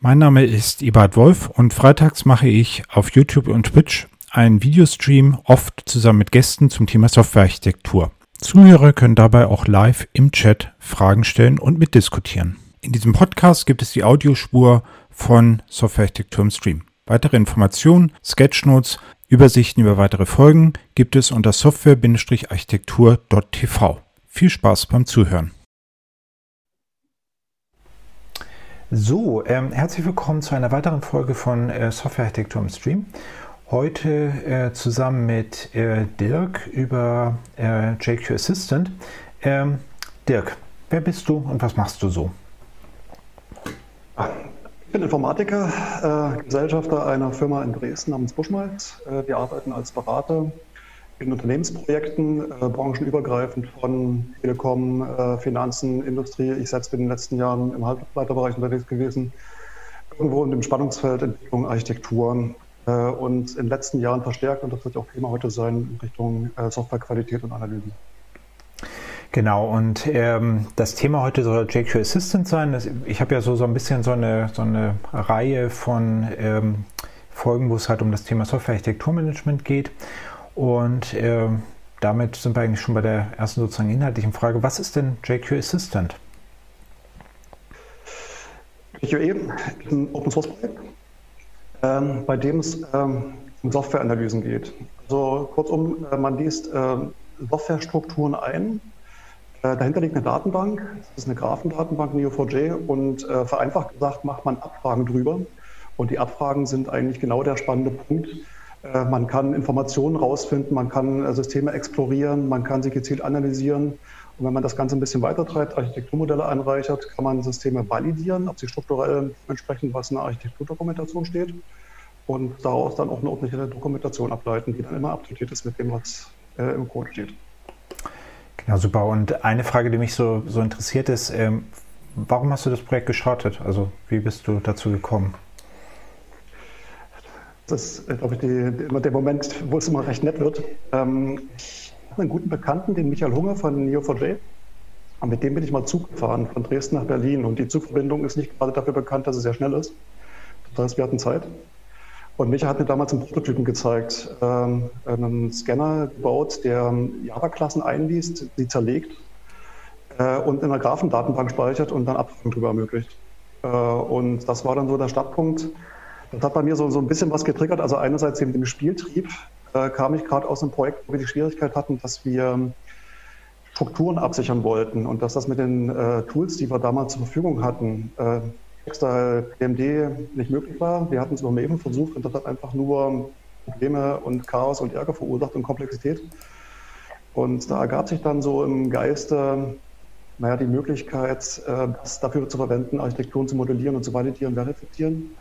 Mein Name ist Ebert Wolf und freitags mache ich auf YouTube und Twitch einen Videostream, oft zusammen mit Gästen zum Thema Softwarearchitektur. Zuhörer können dabei auch live im Chat Fragen stellen und mitdiskutieren. In diesem Podcast gibt es die Audiospur von Softwarearchitektur im Stream. Weitere Informationen, Sketchnotes, Übersichten über weitere Folgen gibt es unter software-architektur.tv. Viel Spaß beim Zuhören. So, ähm, herzlich willkommen zu einer weiteren Folge von äh, Softwarearchitektur im Stream. Heute äh, zusammen mit äh, Dirk über äh, JQ Assistant. Ähm, Dirk, wer bist du und was machst du so? Ich bin Informatiker, äh, Gesellschafter einer Firma in Dresden namens Buschmalz. Äh, wir arbeiten als Berater in Unternehmensprojekten, äh, branchenübergreifend von Telekom, äh, Finanzen, Industrie. Ich selbst bin in den letzten Jahren im Halbleiterbereich unterwegs gewesen, irgendwo in dem Spannungsfeld Entwicklung, Architektur äh, und in den letzten Jahren verstärkt, und das wird auch Thema heute sein, in Richtung äh, Softwarequalität und Analysen. Genau, und ähm, das Thema heute soll JQ Assistant sein. Das, ich habe ja so, so ein bisschen so eine, so eine Reihe von ähm, Folgen, wo es halt um das Thema Software-Architekturmanagement geht. Und äh, damit sind wir eigentlich schon bei der ersten sozusagen inhaltlichen Frage. Was ist denn JQ Assistant? JQE ist ein Open Source Projekt, ähm, bei dem es ähm, um Softwareanalysen geht. Also kurzum, äh, man liest äh, Softwarestrukturen ein. Äh, dahinter liegt eine Datenbank, das ist eine Graphendatenbank Neo4j und äh, vereinfacht gesagt macht man Abfragen drüber. Und die Abfragen sind eigentlich genau der spannende Punkt, man kann Informationen rausfinden, man kann äh, Systeme explorieren, man kann sie gezielt analysieren. Und wenn man das Ganze ein bisschen weitertreibt, Architekturmodelle anreichert, kann man Systeme validieren, ob sie strukturell entsprechend, was in der Architekturdokumentation steht. Und daraus dann auch eine ordentliche Dokumentation ableiten, die dann immer up-to-date ist mit dem, was äh, im Code steht. Genau, super. Und eine Frage, die mich so, so interessiert ist, ähm, warum hast du das Projekt gestartet? Also wie bist du dazu gekommen? Das ist, glaube ich, die, immer der Moment, wo es immer recht nett wird. Ähm, ich habe einen guten Bekannten, den Michael Hunger von Neo4j. Und mit dem bin ich mal Zug gefahren, von Dresden nach Berlin. Und die Zugverbindung ist nicht gerade dafür bekannt, dass es sehr schnell ist. Das heißt, wir hatten Zeit. Und Michael hat mir damals einen Prototypen gezeigt, ähm, einen Scanner gebaut, der Java-Klassen einliest, sie zerlegt äh, und in einer Graphendatenbank speichert und dann Abfragen darüber ermöglicht. Äh, und das war dann so der Startpunkt, das hat bei mir so, so ein bisschen was getriggert. Also einerseits eben dem Spieltrieb äh, kam ich gerade aus einem Projekt, wo wir die Schwierigkeit hatten, dass wir Strukturen absichern wollten und dass das mit den äh, Tools, die wir damals zur Verfügung hatten, äh, extra PMD nicht möglich war. Wir hatten es über Maven versucht und das hat einfach nur Probleme und Chaos und Ärger verursacht und Komplexität. Und da ergab sich dann so im Geiste, naja, die Möglichkeit, äh, das dafür zu verwenden, Architekturen zu modellieren und zu validieren, verifizieren.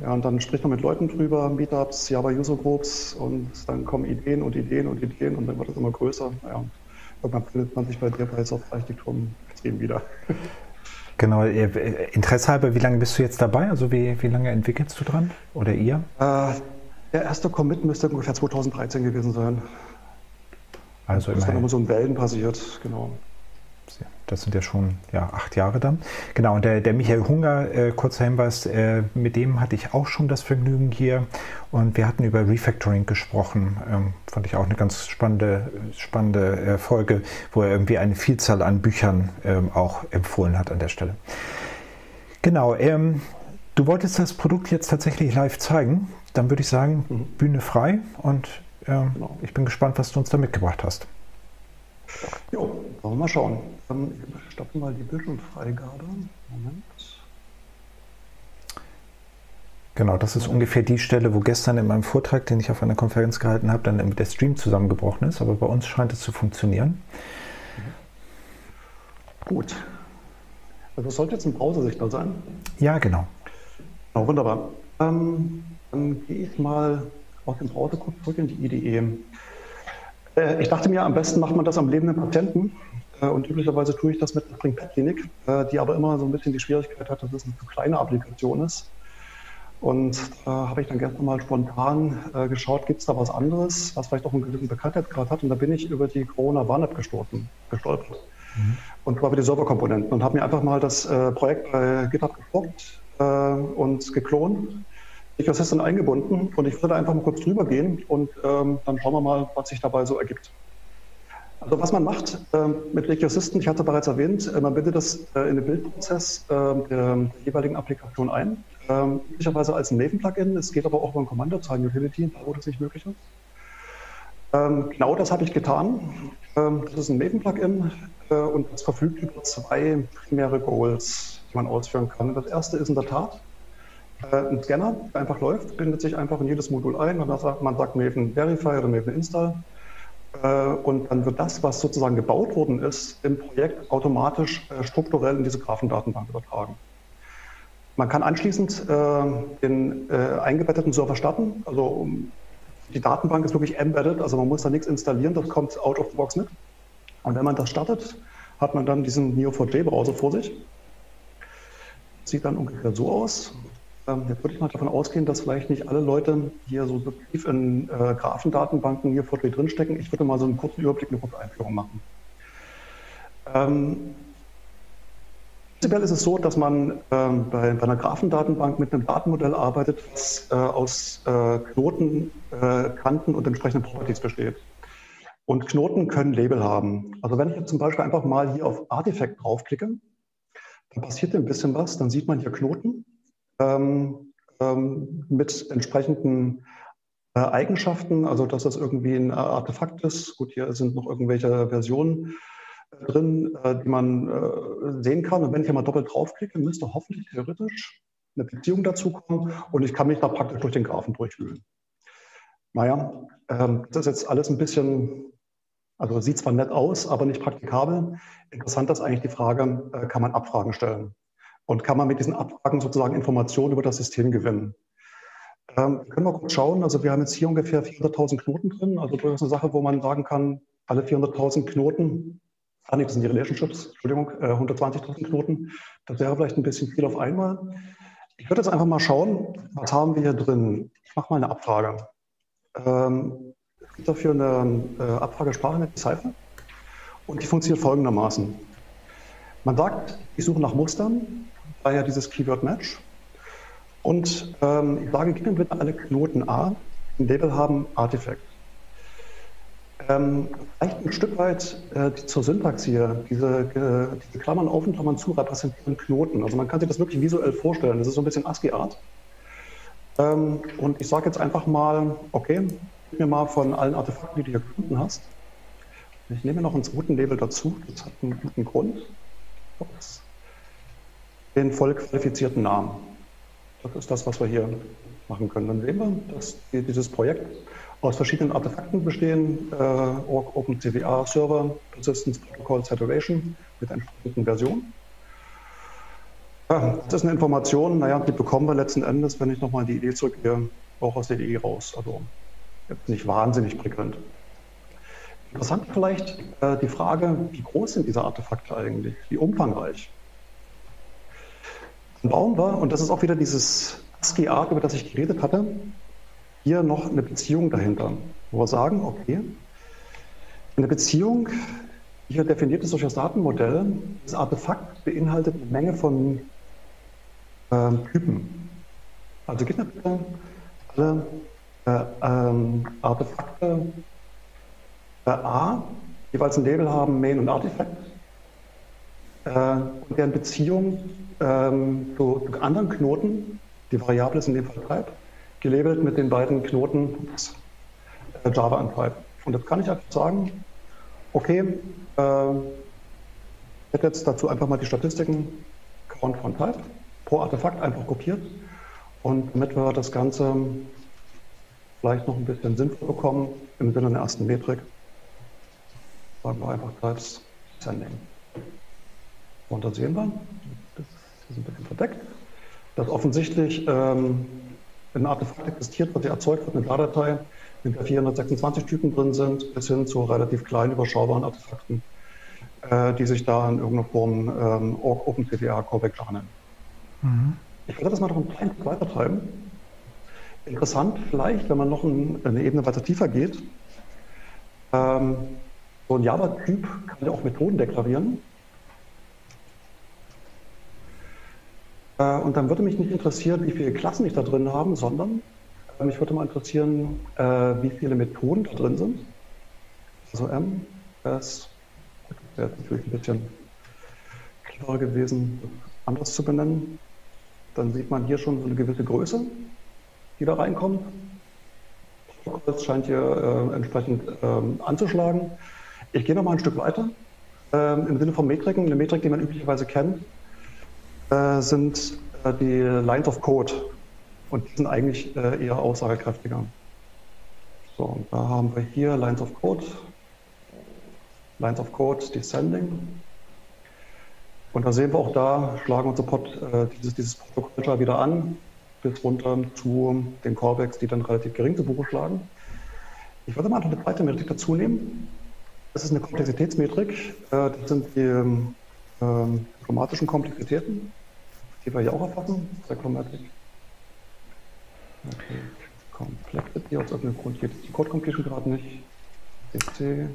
Ja, und dann spricht man mit Leuten drüber, Meetups, Java User Groups und dann kommen Ideen und Ideen und Ideen und dann wird es immer größer. Ja, irgendwann findet man sich bei dir bei Softwarearchitektur extrem wieder. Genau, Interesse halber, wie lange bist du jetzt dabei? Also wie, wie lange entwickelst du dran? Oder ihr? Äh, der erste Commit müsste ungefähr 2013 gewesen sein. Also das ist dann immer so in Wellen passiert, genau. Das sind ja schon ja, acht Jahre dann. Genau, und der, der Michael Hunger, äh, kurzer Hinweis, äh, mit dem hatte ich auch schon das Vergnügen hier und wir hatten über Refactoring gesprochen. Ähm, fand ich auch eine ganz spannende, spannende äh, Folge, wo er irgendwie eine Vielzahl an Büchern ähm, auch empfohlen hat an der Stelle. Genau, ähm, du wolltest das Produkt jetzt tatsächlich live zeigen. Dann würde ich sagen, mhm. Bühne frei und ähm, genau. ich bin gespannt, was du uns da mitgebracht hast. Jo, wollen wir mal schauen. Dann stoppen wir die Bildschirmfreigabe. Moment. Genau, das ist ungefähr die Stelle, wo gestern in meinem Vortrag, den ich auf einer Konferenz gehalten habe, dann der Stream zusammengebrochen ist. Aber bei uns scheint es zu funktionieren. Gut. Also es sollte jetzt ein Browser sichtbar sein. Ja, genau. Oh, wunderbar. Ähm, dann gehe ich mal aus dem Browser kurz zurück in die IDE. Äh, ich dachte mir, am besten macht man das am lebenden Patienten. Äh, und üblicherweise tue ich das mit der Spring Pet Klinik, äh, die aber immer so ein bisschen die Schwierigkeit hat, dass es eine zu kleine Applikation ist. Und da habe ich dann gestern mal spontan geschaut, gibt es da was anderes, was vielleicht auch einen gewissen Bekanntheitsgrad hat. Und da bin ich über die Corona Warn-App gestoßen, gestolpert. Mhm. Und zwar über die Serverkomponenten und habe mir einfach mal das Projekt bei GitHub äh, und geklont. Ecosystem eingebunden und ich würde da einfach mal kurz drüber gehen und ähm, dann schauen wir mal, was sich dabei so ergibt. Also was man macht äh, mit Regio Assistant, ich hatte bereits erwähnt, äh, man bindet das äh, in den Bildprozess äh, der, jeweiligen Applikation ein. Ähm, üblicherweise als ein Maven-Plugin, es geht aber auch über ein Kommandozeilen-Utility, wo das nicht möglich ist. Ähm, genau das habe ich getan. Ähm, das ist ein Maven-Plugin äh, und das verfügt über zwei primäre Goals, die man ausführen kann. Das erste ist in der Tat ein Scanner, der einfach läuft, bindet sich einfach in jedes Modul ein und man sagt Maven Verify oder Maven Install äh, und dann wird das, was sozusagen gebaut worden ist, im Projekt automatisch äh, strukturell in diese Graphendatenbank übertragen. Man kann anschließend äh, den eingebetteten Server starten. Also die Datenbank ist wirklich embedded, also man muss da nichts installieren, das kommt out of the box mit. Und wenn man das startet, hat man dann diesen Neo4j-Browser vor sich. Sieht dann ungefähr so aus. Ähm, jetzt würde ich mal davon ausgehen, dass vielleicht nicht alle Leute hier so tief in äh, Graphendatenbanken hier vor drinstecken. Ich würde mal so einen kurzen Überblick, eine kurze Einführung machen. Ähm, Prinzipiell ist es so, dass man ähm, bei, bei, einer Graphendatenbank mit einem Datenmodell arbeitet, das äh, aus äh, Knoten, äh, Kanten und entsprechenden Properties besteht. Und Knoten können Label haben. Also wenn ich jetzt zum Beispiel einfach mal hier auf Artifact draufklicke, dann passiert ein bisschen was. Dann sieht man hier Knoten ähm, ähm, mit entsprechenden äh, Eigenschaften, also dass das irgendwie ein Artefakt ist. Gut, hier sind noch irgendwelche Versionen äh, drin, äh, die man äh, sehen kann. Und wenn ich hier mal doppelt draufklicke, müsste hoffentlich theoretisch eine Beziehung dazu kommen und ich kann mich da praktisch durch den Graphen durchwühlen. Naja, ähm, das ist jetzt alles ein bisschen, also sieht zwar nett aus, aber nicht praktikabel. Interessant ist eigentlich die Frage, äh, kann man Abfragen stellen? Und kann man mit diesen Abfragen sozusagen Informationen über das System gewinnen? Ähm, können wir kurz schauen. Also wir haben jetzt hier ungefähr 400.000 Knoten drin. Also durchaus eine Sache, wo man sagen kann, alle 400.000 Knoten, ah nee, das sind die Relationships, Entschuldigung, äh, 120.000 Knoten. Das wäre vielleicht ein bisschen viel auf einmal. Ich würde jetzt einfach mal schauen, was haben wir hier drin. Ich mache mal eine Abfrage. Ähm, es gibt dafür eine äh, Abfragesprache, eine Cypher. Und die funktioniert folgendermaßen. Man sagt, ich suche nach Mustern daher dieses Keyword Match. Und ähm, ich sage, gib mir bitte alle Knoten A, ein Label haben Artifact. Ähm, vielleicht ein Stück weit äh, zur Syntax hier. Diese, äh, diese Klammern auf und Klammern zu repräsentieren Knoten. Also man kann sich das wirklich visuell vorstellen. Das ist so ein bisschen ASCII-Art. Ähm, und ich sage jetzt einfach mal, okay, gib mir mal von allen Artefakten, die du hier gefunden hast. Ich nehme noch einen zweiten Label dazu. Das hat einen guten Grund. Ups den voll qualifizierten Namen. Das ist das, was wir hier machen können. Dann sehen wir, dass dieses Projekt aus verschiedenen Artefakten bestehen, äh, OpenCVA Server, Persistence Protocol Saturation mit entsprechenden Versionen. Ja, das ist eine Information, naja, die bekommen wir letzten Endes, wenn ich nochmal die Idee zurückgehe, auch aus der IDE raus. Also jetzt nicht wahnsinnig prickelnd. Interessant vielleicht äh, die Frage, wie groß sind diese Artefakte eigentlich? Wie umfangreich? Baum war, und das ist auch wieder dieses ASCII-Art, über das ich geredet hatte, hier noch eine Beziehung dahinter, wo wir sagen, okay, eine Beziehung, hier definiert ist durch das Datenmodell, das Artefakt beinhaltet eine Menge von äh, Typen. Also gib mir bitte alle äh, ähm, Artefakte äh, A, jeweils ein Label haben, Main und Artifact, äh, und deren Beziehung ähm, zu, anderen Knoten, die Variable ist in dem Fall Type, gelabelt mit den beiden Knoten äh, Java und Type. Und jetzt kann ich einfach sagen, okay, äh, ich hätte jetzt dazu einfach mal die Statistiken Count von Type pro Artefakt einfach kopiert. Und damit wir das Ganze vielleicht noch ein bisschen sinnvoll bekommen, im Sinne der ersten Metrik, sagen wir einfach Types Sending. Und da sehen wir, das ist ein bisschen verdeckt, dass offensichtlich ähm, ein Artefakt existiert, was hier erzeugt wird, eine Datei, in der 426 Typen drin sind, bis hin zu relativ kleinen, überschaubaren Artefakten, äh, die sich da in irgendeiner Form ähm, OpenCDA Callback nennen. Mhm. Ich werde das mal noch ein klein weiter treiben. Interessant vielleicht, wenn man noch ein, eine Ebene weiter tiefer geht, ähm, so ein Java-Typ kann ja auch Methoden deklarieren. Und dann würde mich nicht interessieren, wie viele Klassen ich da drin habe, sondern äh, mich würde mal interessieren, äh, wie viele Methoden da drin sind. Also M, S, wäre natürlich ein bisschen klarer gewesen, anders zu benennen. Dann sieht man hier schon so eine gewisse Größe, die da reinkommt. Das scheint hier äh, entsprechend ähm, anzuschlagen. Ich gehe noch mal ein Stück weiter. Ähm, Im Sinne von Metriken, eine Metrik, die man üblicherweise kennt, äh, sind äh, die Lines of Code. Und die sind eigentlich äh, eher aussagekräftiger. So, und da haben wir hier Lines of Code, Lines of Code Descending. Und da sehen wir auch da, schlagen unser Pod, äh, dieses, dieses Protokoll wieder an, bis runter zu den Callbacks, die dann relativ gering zu Buche schlagen. Ich würde mal eine zweite Metrik dazu nehmen. Das ist eine Komplexitätsmetrik. Äh, das sind die ähm, chromatischen Komplexitäten, die wir hier auch erfassen. Cyclomatic. Okay. Complexity, aus irgendeinem Grund geht die Code Completion gerade nicht. CC.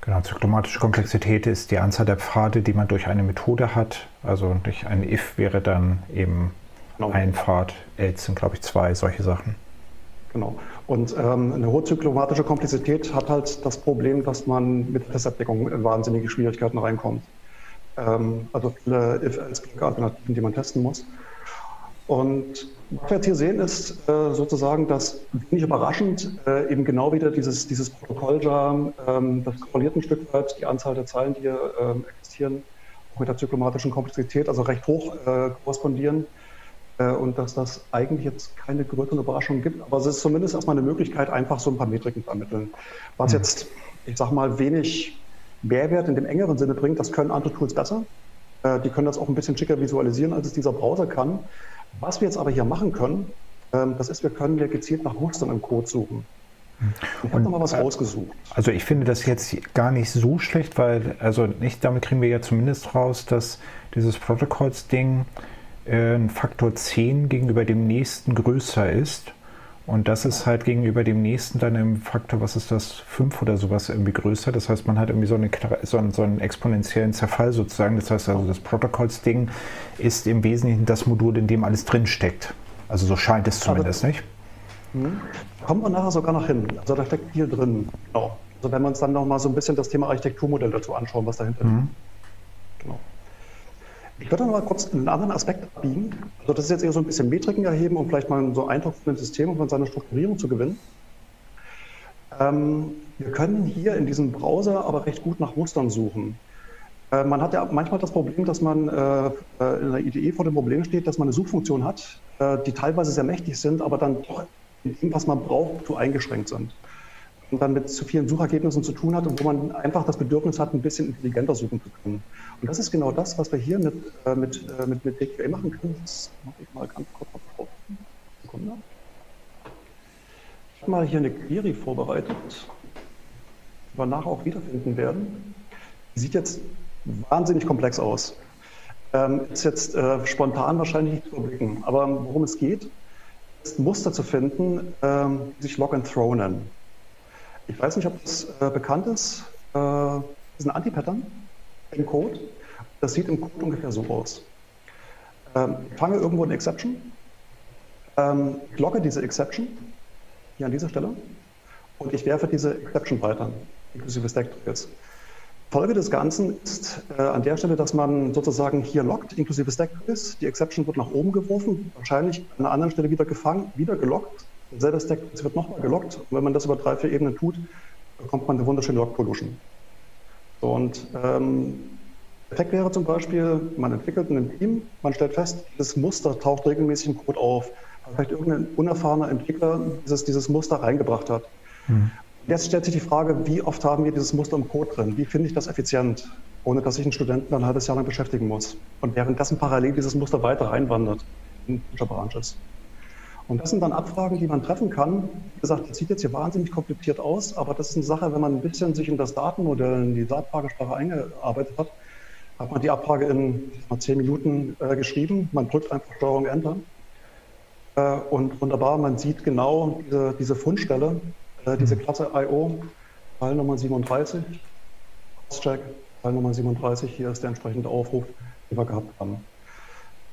Genau, zyklomatische Komplexität ist die Anzahl der Pfade, die man durch eine Methode hat. Also durch ein if wäre dann eben genau. ein Pfad, else sind glaube ich zwei, solche Sachen. Genau. Und ähm, eine hohe zyklomatische Komplexität hat halt das Problem, dass man mit der Testabdeckung in wahnsinnige Schwierigkeiten reinkommt. Ähm, also viele if-else-Alternativen, die man testen muss. Und was wir jetzt hier sehen, ist äh, sozusagen, dass nicht überraschend äh, eben genau wieder dieses, dieses Protokoll da, ähm, das korreliert ein Stück weit die Anzahl der Zeilen, die hier ähm, existieren, auch mit der zyklomatischen Komplexität, also recht hoch äh, korrespondieren. Äh, und dass das eigentlich jetzt keine größeren Überraschungen gibt, aber es ist zumindest erstmal eine Möglichkeit, einfach so ein paar Metriken zu ermitteln. Was mhm. jetzt, ich sag mal, wenig Mehrwert in dem engeren Sinne bringt, das können andere Tools besser. Äh, die können das auch ein bisschen schicker visualisieren, als es dieser Browser kann. Was wir jetzt aber hier machen können, ähm, das ist, wir können ja gezielt nach Mustern im Code suchen. Ich habe mal was äh, rausgesucht. Also ich finde das jetzt gar nicht so schlecht, weil, also nicht, damit kriegen wir ja zumindest raus, dass dieses Protocols-Ding äh, ein Faktor 10 gegenüber dem nächsten größer ist. Und das ist halt gegenüber dem nächsten dann im Faktor, was ist das, 5 oder sowas irgendwie größer. Das heißt, man hat irgendwie so, eine, so, einen, so einen exponentiellen Zerfall sozusagen. Das heißt also, das Protokolls-Ding ist im Wesentlichen das Modul, in dem alles drinsteckt. Also so scheint es zumindest, Aber, nicht? Hm. Kommen wir nachher sogar noch hin. Also da steckt viel drin. Genau. Also wenn wir uns dann noch mal so ein bisschen das Thema Architekturmodell dazu anschauen, was dahinter mhm. Genau. Ich würde noch mal kurz einen anderen Aspekt abbiegen. Also das ist jetzt eher so ein bisschen Metriken erheben, um vielleicht mal so Eindruck von dem System und von seiner Strukturierung zu gewinnen. Ähm, wir können hier in diesem Browser aber recht gut nach Mustern suchen. Äh, man hat ja manchmal das Problem, dass man äh, äh in der IDE vor dem Problem steht, dass man eine Suchfunktion hat, äh, die teilweise sehr mächtig sind, aber dann doch in dem, was man braucht, zu eingeschränkt sind und dann mit zu vielen Suchergebnissen zu tun hat und wo man einfach das Bedürfnis hat, ein bisschen intelligenter suchen zu können. Und das ist genau das, was wir hier mit, äh, mit, äh, mit, mit DQA machen können. Das mache ich mal ganz kurz auf drauf. Sekunde. Ich habe mal hier eine Query vorbereitet, die wir nachher auch wiederfinden werden. Die sieht jetzt wahnsinnig komplex aus. Ähm, ist jetzt äh, spontan wahrscheinlich nicht zu überblicken, aber worum es geht, ist Muster zu finden, ähm, die sich Lock and Throw nennen. Ich weiß nicht, ob das äh, bekannt ist. Äh, das ist ein Anti-Pattern im Code. Das sieht im Code ungefähr so aus. Ähm, ich fange irgendwo eine Exception, ähm, ich logge diese Exception hier an dieser Stelle und ich werfe diese Exception weiter, inklusive Stack-Trails. Folge des Ganzen ist äh, an der Stelle, dass man sozusagen hier loggt, inklusive Stack-Trails. Die Exception wird nach oben geworfen, wahrscheinlich an einer anderen Stelle wieder gefangen, wieder geloggt Selber Stack wird nochmal gelockt. Und wenn man das über drei, vier Ebenen tut, bekommt man eine wunderschöne Log-Pollution. So, und ähm, Effekt wäre zum Beispiel, man entwickelt in einem Team, man stellt fest, das Muster taucht regelmäßig im Code auf, weil vielleicht irgendein unerfahrener Entwickler dieses, dieses Muster reingebracht hat. Mhm. Jetzt stellt sich die Frage, wie oft haben wir dieses Muster im Code drin? Wie finde ich das effizient, ohne dass ich einen Studenten ein halbes Jahr lang beschäftigen muss? Und währenddessen parallel dieses Muster weiter reinwandert in Branches. Und das sind dann Abfragen, die man treffen kann. Wie gesagt, das sieht jetzt hier wahnsinnig kompliziert aus, aber das ist eine Sache, wenn man ein bisschen sich in das Datenmodell, in die Abfragesprache eingearbeitet hat, hat man die Abfrage in mal, zehn Minuten äh, geschrieben. Man drückt einfach Steuerung Enter. Äh, und wunderbar, man sieht genau diese, diese Fundstelle, äh, diese. Klasse IO, Teil Nummer 37, Crosscheck, Teil Nummer 37, hier ist der entsprechende Aufruf, den wir gehabt haben.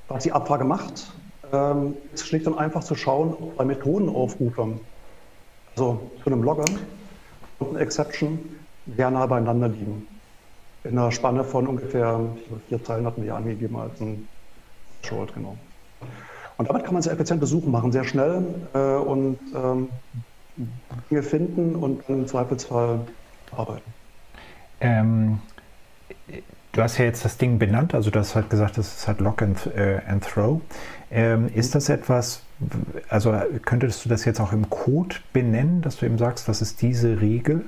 Was die Abfrage macht, ähm, ist schlicht und einfach zu schauen, ob bei Methodenaufrufen, also zu einem Logger und einer Exception, sehr nah beieinander liegen. In einer Spanne von ungefähr vier Zeilen hatten wir ja angegeben als ein Threshold, genau. Und damit kann man sehr effiziente Suchen machen, sehr schnell äh, und ähm, Dinge finden und im Zweifelsfall arbeiten. Ähm, du hast ja jetzt das Ding benannt, also du hast halt gesagt, das ist halt Lock and, äh, and Throw. Ähm, ist das etwas, also könntest du das jetzt auch im Code benennen, dass du eben sagst, das ist diese Regel?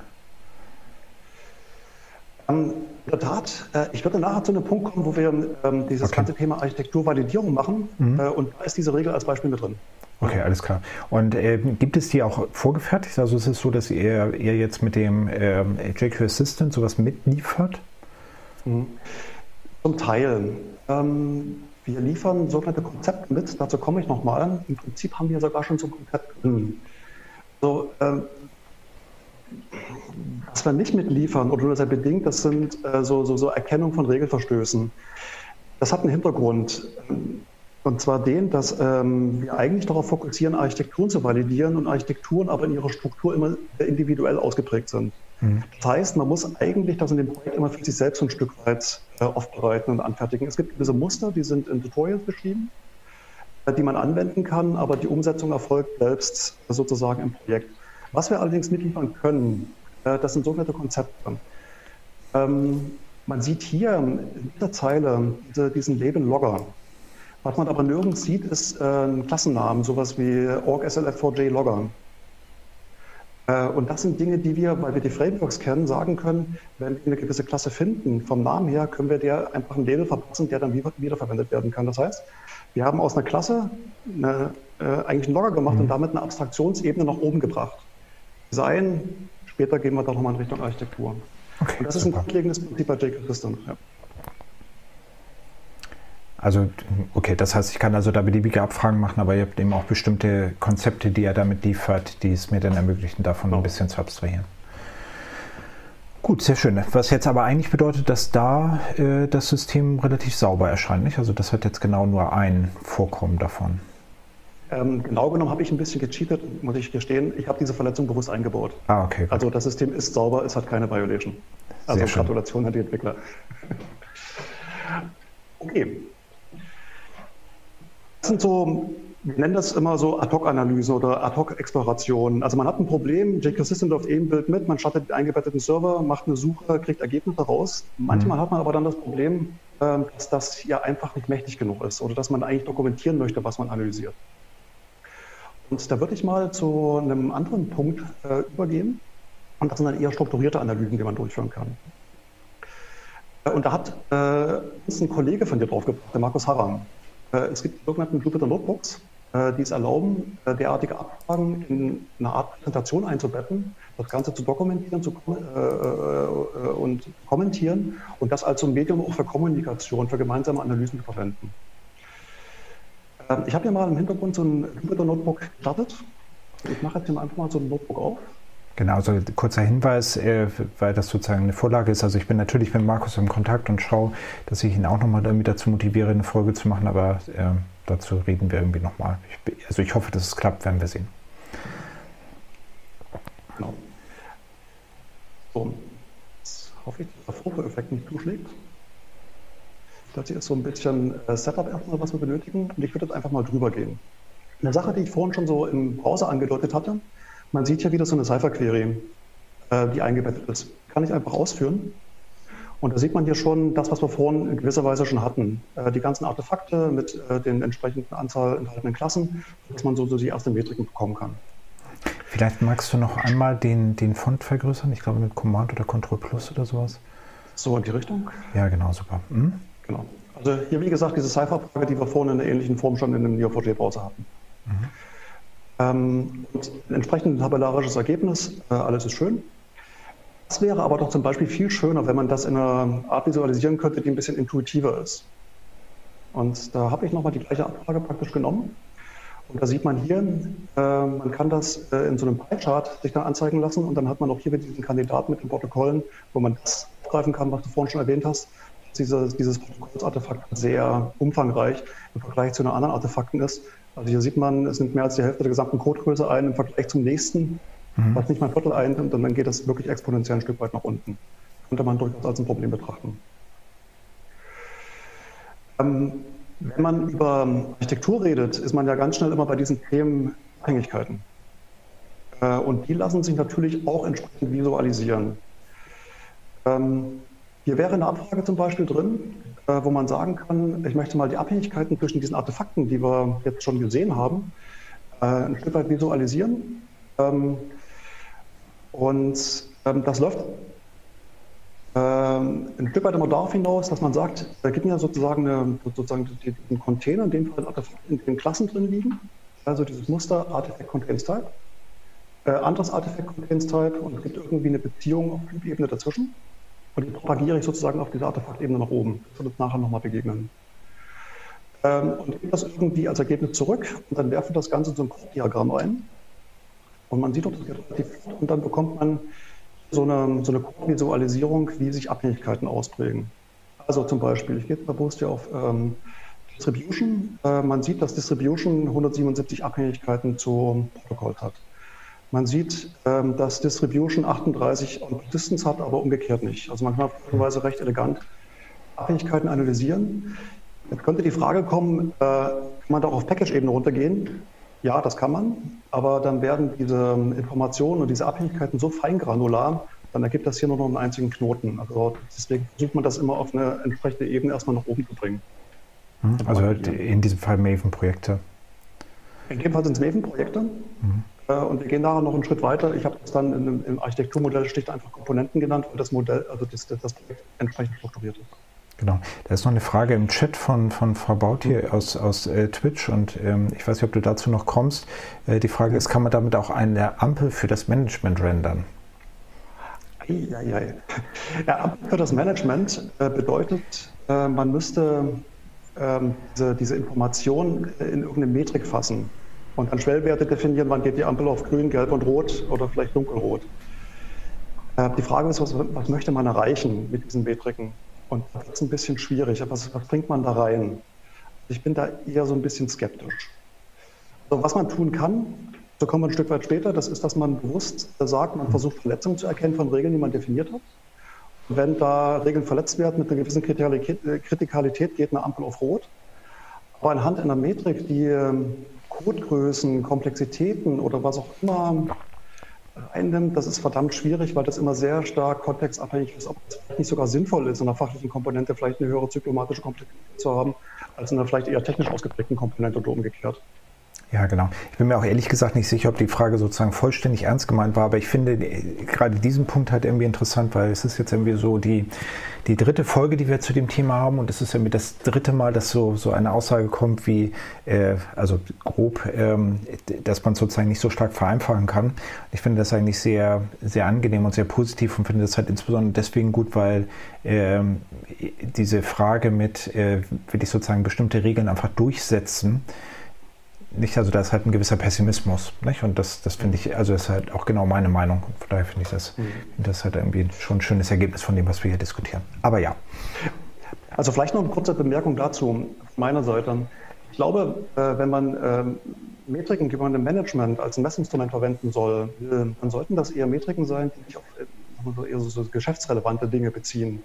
Ähm, in der Tat, äh, ich würde nachher zu einem Punkt kommen, wo wir ähm, dieses okay. ganze Thema Architekturvalidierung machen mhm. äh, und da ist diese Regel als Beispiel mit drin. Okay, alles klar. Und äh, gibt es die auch vorgefertigt? Also ist es so, dass ihr, ihr jetzt mit dem äh, JQ Assistant sowas mitliefert? Mhm. Zum Teil. Ähm, wir liefern sogenannte Konzepte mit, dazu komme ich nochmal. Im Prinzip haben wir sogar schon so ein Konzept. So, ähm, was wir nicht mitliefern oder nur sehr bedingt, das sind äh, so, so, so Erkennung von Regelverstößen. Das hat einen Hintergrund. Und zwar den, dass ähm, wir eigentlich darauf fokussieren, Architekturen zu validieren und Architekturen aber in ihrer Struktur immer individuell ausgeprägt sind. Das heißt, man muss eigentlich das in dem Projekt immer für sich selbst ein Stück weit äh, aufbereiten und anfertigen. Es gibt gewisse Muster, die sind in Tutorials beschrieben, äh, die man anwenden kann, aber die Umsetzung erfolgt selbst äh, sozusagen im Projekt. Was wir allerdings mitliefern können, das sind sogenannte Konzepte. Ähm, man sieht hier in dieser Zeile diesen Leben-Logger. Was man aber nirgends sieht, ist ein Klassennamen, sowas wie org SLF4J-Logger und das sind Dinge, die wir, weil wir die Frameworks kennen, sagen können, wenn wir eine gewisse Klasse finden, vom Namen her können wir der einfach ein Label verpassen, der dann wiederverwendet werden kann. Das heißt, wir haben aus einer Klasse eine, äh, eigentlich einen Logger gemacht mhm. und damit eine Abstraktionsebene nach oben gebracht. Sein, später gehen wir da nochmal in Richtung Architektur. Okay, und das super. ist ein grundlegendes Prinzip bei System. Ja. Also, okay, das heißt, ich kann also da beliebige Abfragen machen, aber ihr habt eben auch bestimmte Konzepte, die er damit liefert, die es mir dann ermöglichen, davon ein bisschen zu abstrahieren. Gut, sehr schön. Was jetzt aber eigentlich bedeutet, dass da äh, das System relativ sauber erscheint, nicht? Also das hat jetzt genau nur ein Vorkommen davon. Ähm, genau genommen habe ich ein bisschen gecheatet, muss ich gestehen. Ich habe diese Verletzung bewusst eingebaut. Ah, okay. Gut. Also das System ist sauber, es hat keine Violation. Also Gratulation an die Entwickler. okay, das sind so, wir nennen das immer so Ad-Hoc-Analysen oder Ad-Hoc-Explorationen. Also man hat ein Problem, JQ System läuft eben Bild mit, man startet den eingebetteten Server, macht eine Suche, kriegt Ergebnisse raus. Manchmal mhm. hat man aber dann das Problem, ähm, dass das ja einfach nicht mächtig genug ist oder dass man eigentlich dokumentieren möchte, was man analysiert. Und da würde ich mal zu einem anderen Punkt äh, übergehen. Und das sind dann eher strukturierte Analysen, die man durchführen kann. Äh, und da hat äh, uns ein Kollege von dir draufgebracht, der Markus Harram. Äh, es gibt die sogenannten Jupyter Notebooks, äh, die es erlauben, äh, derartige Abfragen in eine Art Präsentation einzubetten, das Ganze zu dokumentieren zu, und kommentieren und das als ein Medium auch für Kommunikation, für gemeinsame Analysen zu verwenden. Ähm, ich habe hier mal im Hintergrund so ein Jupyter Notebook gestartet. Ich mache jetzt hier einfach mal so ein Notebook auf. Genau, also kurzer Hinweis, äh, weil das sozusagen eine Vorlage ist. Also ich bin natürlich mit Markus im Kontakt und schaue, dass ich ihn auch nochmal damit dazu motiviere, eine Folge zu machen, aber äh, dazu reden wir irgendwie nochmal. Also ich hoffe, dass es klappt, werden wir sehen. Genau. So, jetzt hoffe ich, dass der Fotoeffekt nicht zuschlägt. Das hier ist so ein bisschen äh, Setup erstmal, was wir benötigen. Und ich würde jetzt einfach mal drüber gehen. Eine Sache, die ich vorhin schon so im Browser angedeutet hatte, man sieht hier wieder so eine Cypher-Query, äh, die eingebettet ist. Kann ich einfach ausführen. Und da sieht man hier schon das, was wir vorhin in gewisser Weise schon hatten. Äh, die ganzen Artefakte mit äh, den entsprechenden Anzahl enthaltenen Klassen, dass man so, so die erste Metriken bekommen kann. Vielleicht magst du noch einmal den, den Font vergrößern, ich glaube mit Command oder Control Plus oder sowas. So in die Richtung? Ja, genau, super. Hm? Genau. Also hier, wie gesagt, diese Cypher-Frage, die wir vorhin in einer ähnlichen Form schon in einem Neo4j-Browser hatten. Mhm. Ähm, ein entsprechendes tabellarisches Ergebnis, äh, alles ist schön. Es wäre aber doch zum Beispiel viel schöner, wenn man das in einer Art visualisieren könnte, die ein bisschen intuitiver ist. Und da habe ich nochmal die gleiche Abfrage praktisch genommen. Und da sieht man hier, äh, man kann das äh, in so einem Pie-Chart sich dann anzeigen lassen und dann hat man auch hier wieder diesen Kandidaten mit den Protokollen, wo man das aufgreifen kann, was du vorhin schon erwähnt hast, dieses, dieses Protokollsartefakt sehr umfangreich im Vergleich zu den anderen Artefakten ist. Also hier sieht man, es nimmt mehr als die Hälfte der gesamten Codegröße ein im Vergleich zum nächsten, mhm. was nicht mal ein Viertel einnimmt und dann geht das wirklich exponentiell ein Stück weit nach unten. Könnte man durchaus als ein Problem betrachten. Ähm, wenn man über Architektur redet, ist man ja ganz schnell immer bei diesen Themen Abhängigkeiten. Äh, und die lassen sich natürlich auch entsprechend visualisieren. Ähm, hier wäre eine Abfrage zum Beispiel drin, wo man sagen kann, ich möchte mal die Abhängigkeiten zwischen diesen Artefakten, die wir jetzt schon gesehen haben, äh, ein Stück weit visualisieren. Ähm, und das läuft ähm, ein Stück weit immer darauf hinaus, dass man sagt, da gibt es ja sozusagen, eine, sozusagen einen Container, in dem Fall in den Klassen drin liegen. Also dieses Muster Artifact Contains Type, äh, anderes Artifact Contains Type und es gibt irgendwie eine Beziehung auf Typebene dazwischen. Und die propagiere ich sozusagen auf dieser Artefaktebene nach oben. Das wird uns nachher nochmal begegnen. Ähm, und gebe das irgendwie als Ergebnis zurück und dann werfen das Ganze in so ein Diagramm ein. Und man sieht dort das relativ und dann bekommt man so eine, so eine Visualisierung, wie sich Abhängigkeiten ausprägen. Also zum Beispiel, ich gehe jetzt bewusst hier auf ähm, Distribution. Äh, man sieht, dass Distribution 177 Abhängigkeiten zu Protokolls hat. Man sieht, ähm, dass Distribution 38 on Distance hat, aber umgekehrt nicht. Also man kann auf Weise recht elegant Abhängigkeiten analysieren. Jetzt könnte die Frage kommen, äh, kann man doch auf Package-Ebene runtergehen? Ja, das kann man, aber dann werden diese Informationen und diese Abhängigkeiten so feingranular, dann ergibt das hier nur noch einen einzigen Knoten. Also deswegen versucht man das immer auf eine entsprechende Ebene erstmal nach oben zu bringen. Hm, also in diesem Fall Maven-Projekte. In dem Fall sind es Maven-Projekte. Mhm. Äh, und wir gehen nachher noch einen Schritt weiter. Ich habe das dann in, im Architekturmodell schlicht einfach Komponenten genannt, weil das Modell, also das, das Projekt entsprechend strukturiert ist. Genau. Da ist noch eine Frage im Chat von, von Frau Bautier aus, aus äh, Twitch und ähm, ich weiß nicht, ob du dazu noch kommst. Äh, die Frage ist, kann man damit auch eine Ampel für das Management rendern? Ja, ja, ja. Ampel für das Management äh, bedeutet, äh, man müsste ähm, diese, diese Information in irgendeine Metrik fassen und dann Schwellwerte definieren, wann geht die Ampel auf grün, gelb und rot oder vielleicht dunkelrot. Äh, die Frage ist, was, was möchte man erreichen mit diesen Metriken? Und das ist ein bisschen schwierig. Was, was bringt man da rein? Ich bin da eher so ein bisschen skeptisch. Also was man tun kann, so kommen wir ein Stück weit später, das ist, dass man bewusst sagt, man versucht Verletzungen zu erkennen von Regeln, die man definiert hat. Und wenn da Regeln verletzt werden mit einer gewissen Kritikalität, geht eine Ampel auf Rot. Aber anhand einer Metrik, die ähm, Codegrößen, Komplexitäten oder was auch immer einnimmt, das ist verdammt schwierig, weil das immer sehr stark kontextabhängig ist, ob es nicht sogar sinnvoll ist, in einer fachlichen Komponente vielleicht eine höhere zyklomatische Komplexität zu haben, als in einer vielleicht eher technisch ausgeprägten Komponente oder umgekehrt. Ja, genau. Ich bin mir auch ehrlich gesagt nicht sicher, ob die Frage sozusagen vollständig ernst gemeint war, aber ich finde gerade diesen Punkt halt irgendwie interessant, weil es ist jetzt irgendwie so die, die dritte Folge, die wir zu dem Thema haben und es ist irgendwie das dritte Mal, dass so, so eine Aussage kommt wie, äh, also grob, ähm, dass man sozusagen nicht so stark vereinfachen kann. Ich finde das eigentlich sehr, sehr angenehm und sehr positiv und finde das halt insbesondere deswegen gut, weil ähm, diese Frage mit, äh, will ich sozusagen bestimmte Regeln einfach durchsetzen, nicht, also da ist halt ein gewisser Pessimismus. Nicht? Und das, das finde ich, also ist halt auch genau meine Meinung. Von daher finde ich das, mhm. das halt irgendwie schon ein schönes Ergebnis von dem, was wir hier diskutieren. Aber ja. Also vielleicht noch eine kurze Bemerkung dazu meiner Seite. Ich glaube, äh, wenn man ähm, Metriken, die man im Management als ein Messinstrument verwenden soll, dann sollten das eher Metriken sein, die sich auf äh, eher so geschäftsrelevante Dinge beziehen.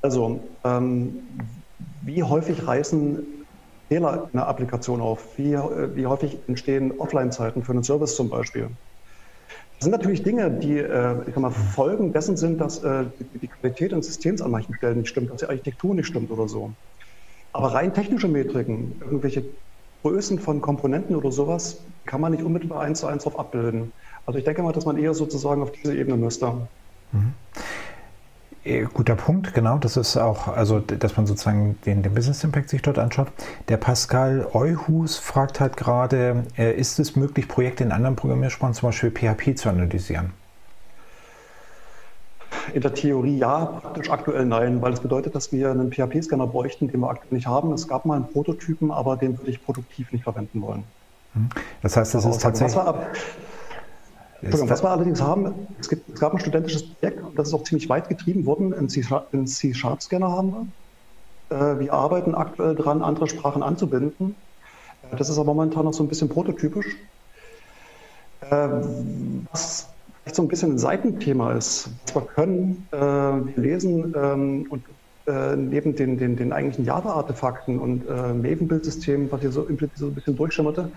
Also, ähm, wie häufig reißen Fehler in der Applikation auf? Wie, äh, wie häufig entstehen Offline-Zeiten für einen Service zum Beispiel? Das sind natürlich Dinge, die äh, ich kann mal, Folgen dessen sind, dass äh, die Qualität des Systems an manchen Stellen nicht stimmt, dass die Architektur nicht stimmt oder so. Aber rein technische Metriken, irgendwelche Größen von Komponenten oder sowas, kann man nicht unmittelbar eins zu eins drauf abbilden. Also ich denke mal, dass man eher sozusagen auf diese Ebene müsste. Mhm. Äh, guter Punkt, genau. Das ist auch, also dass man sozusagen den, den Business Impact sich dort anschaut. Der Pascal Euhus fragt halt gerade, äh, ist es möglich, Projekte in anderen Programmiersprachen, zum Beispiel PHP, zu analysieren? In der Theorie ja, praktisch aktuell nein, weil es das bedeutet, dass wir einen PHP-Scanner bräuchten, den wir aktuell nicht haben. Es gab mal einen Prototypen, aber den würde ich produktiv nicht verwenden wollen. Hm. Das heißt, das ist tatsächlich. Was wir allerdings haben, es, gibt, es, gab ein studentisches Projekt, das ist auch ziemlich weit getrieben worden. Einen C-Sharp-Scanner haben wir. Äh, wir arbeiten aktuell dran, andere Sprachen anzubinden. Äh, das ist aber momentan noch so ein bisschen prototypisch. Ähm, was vielleicht so ein bisschen ein Seitenthema ist, was wir können, äh, wir lesen ähm, und neben den, den, den eigentlichen Java-Artefakten und Maven-Bildsystemen, was hier so implizit so ein bisschen durchschimmerte,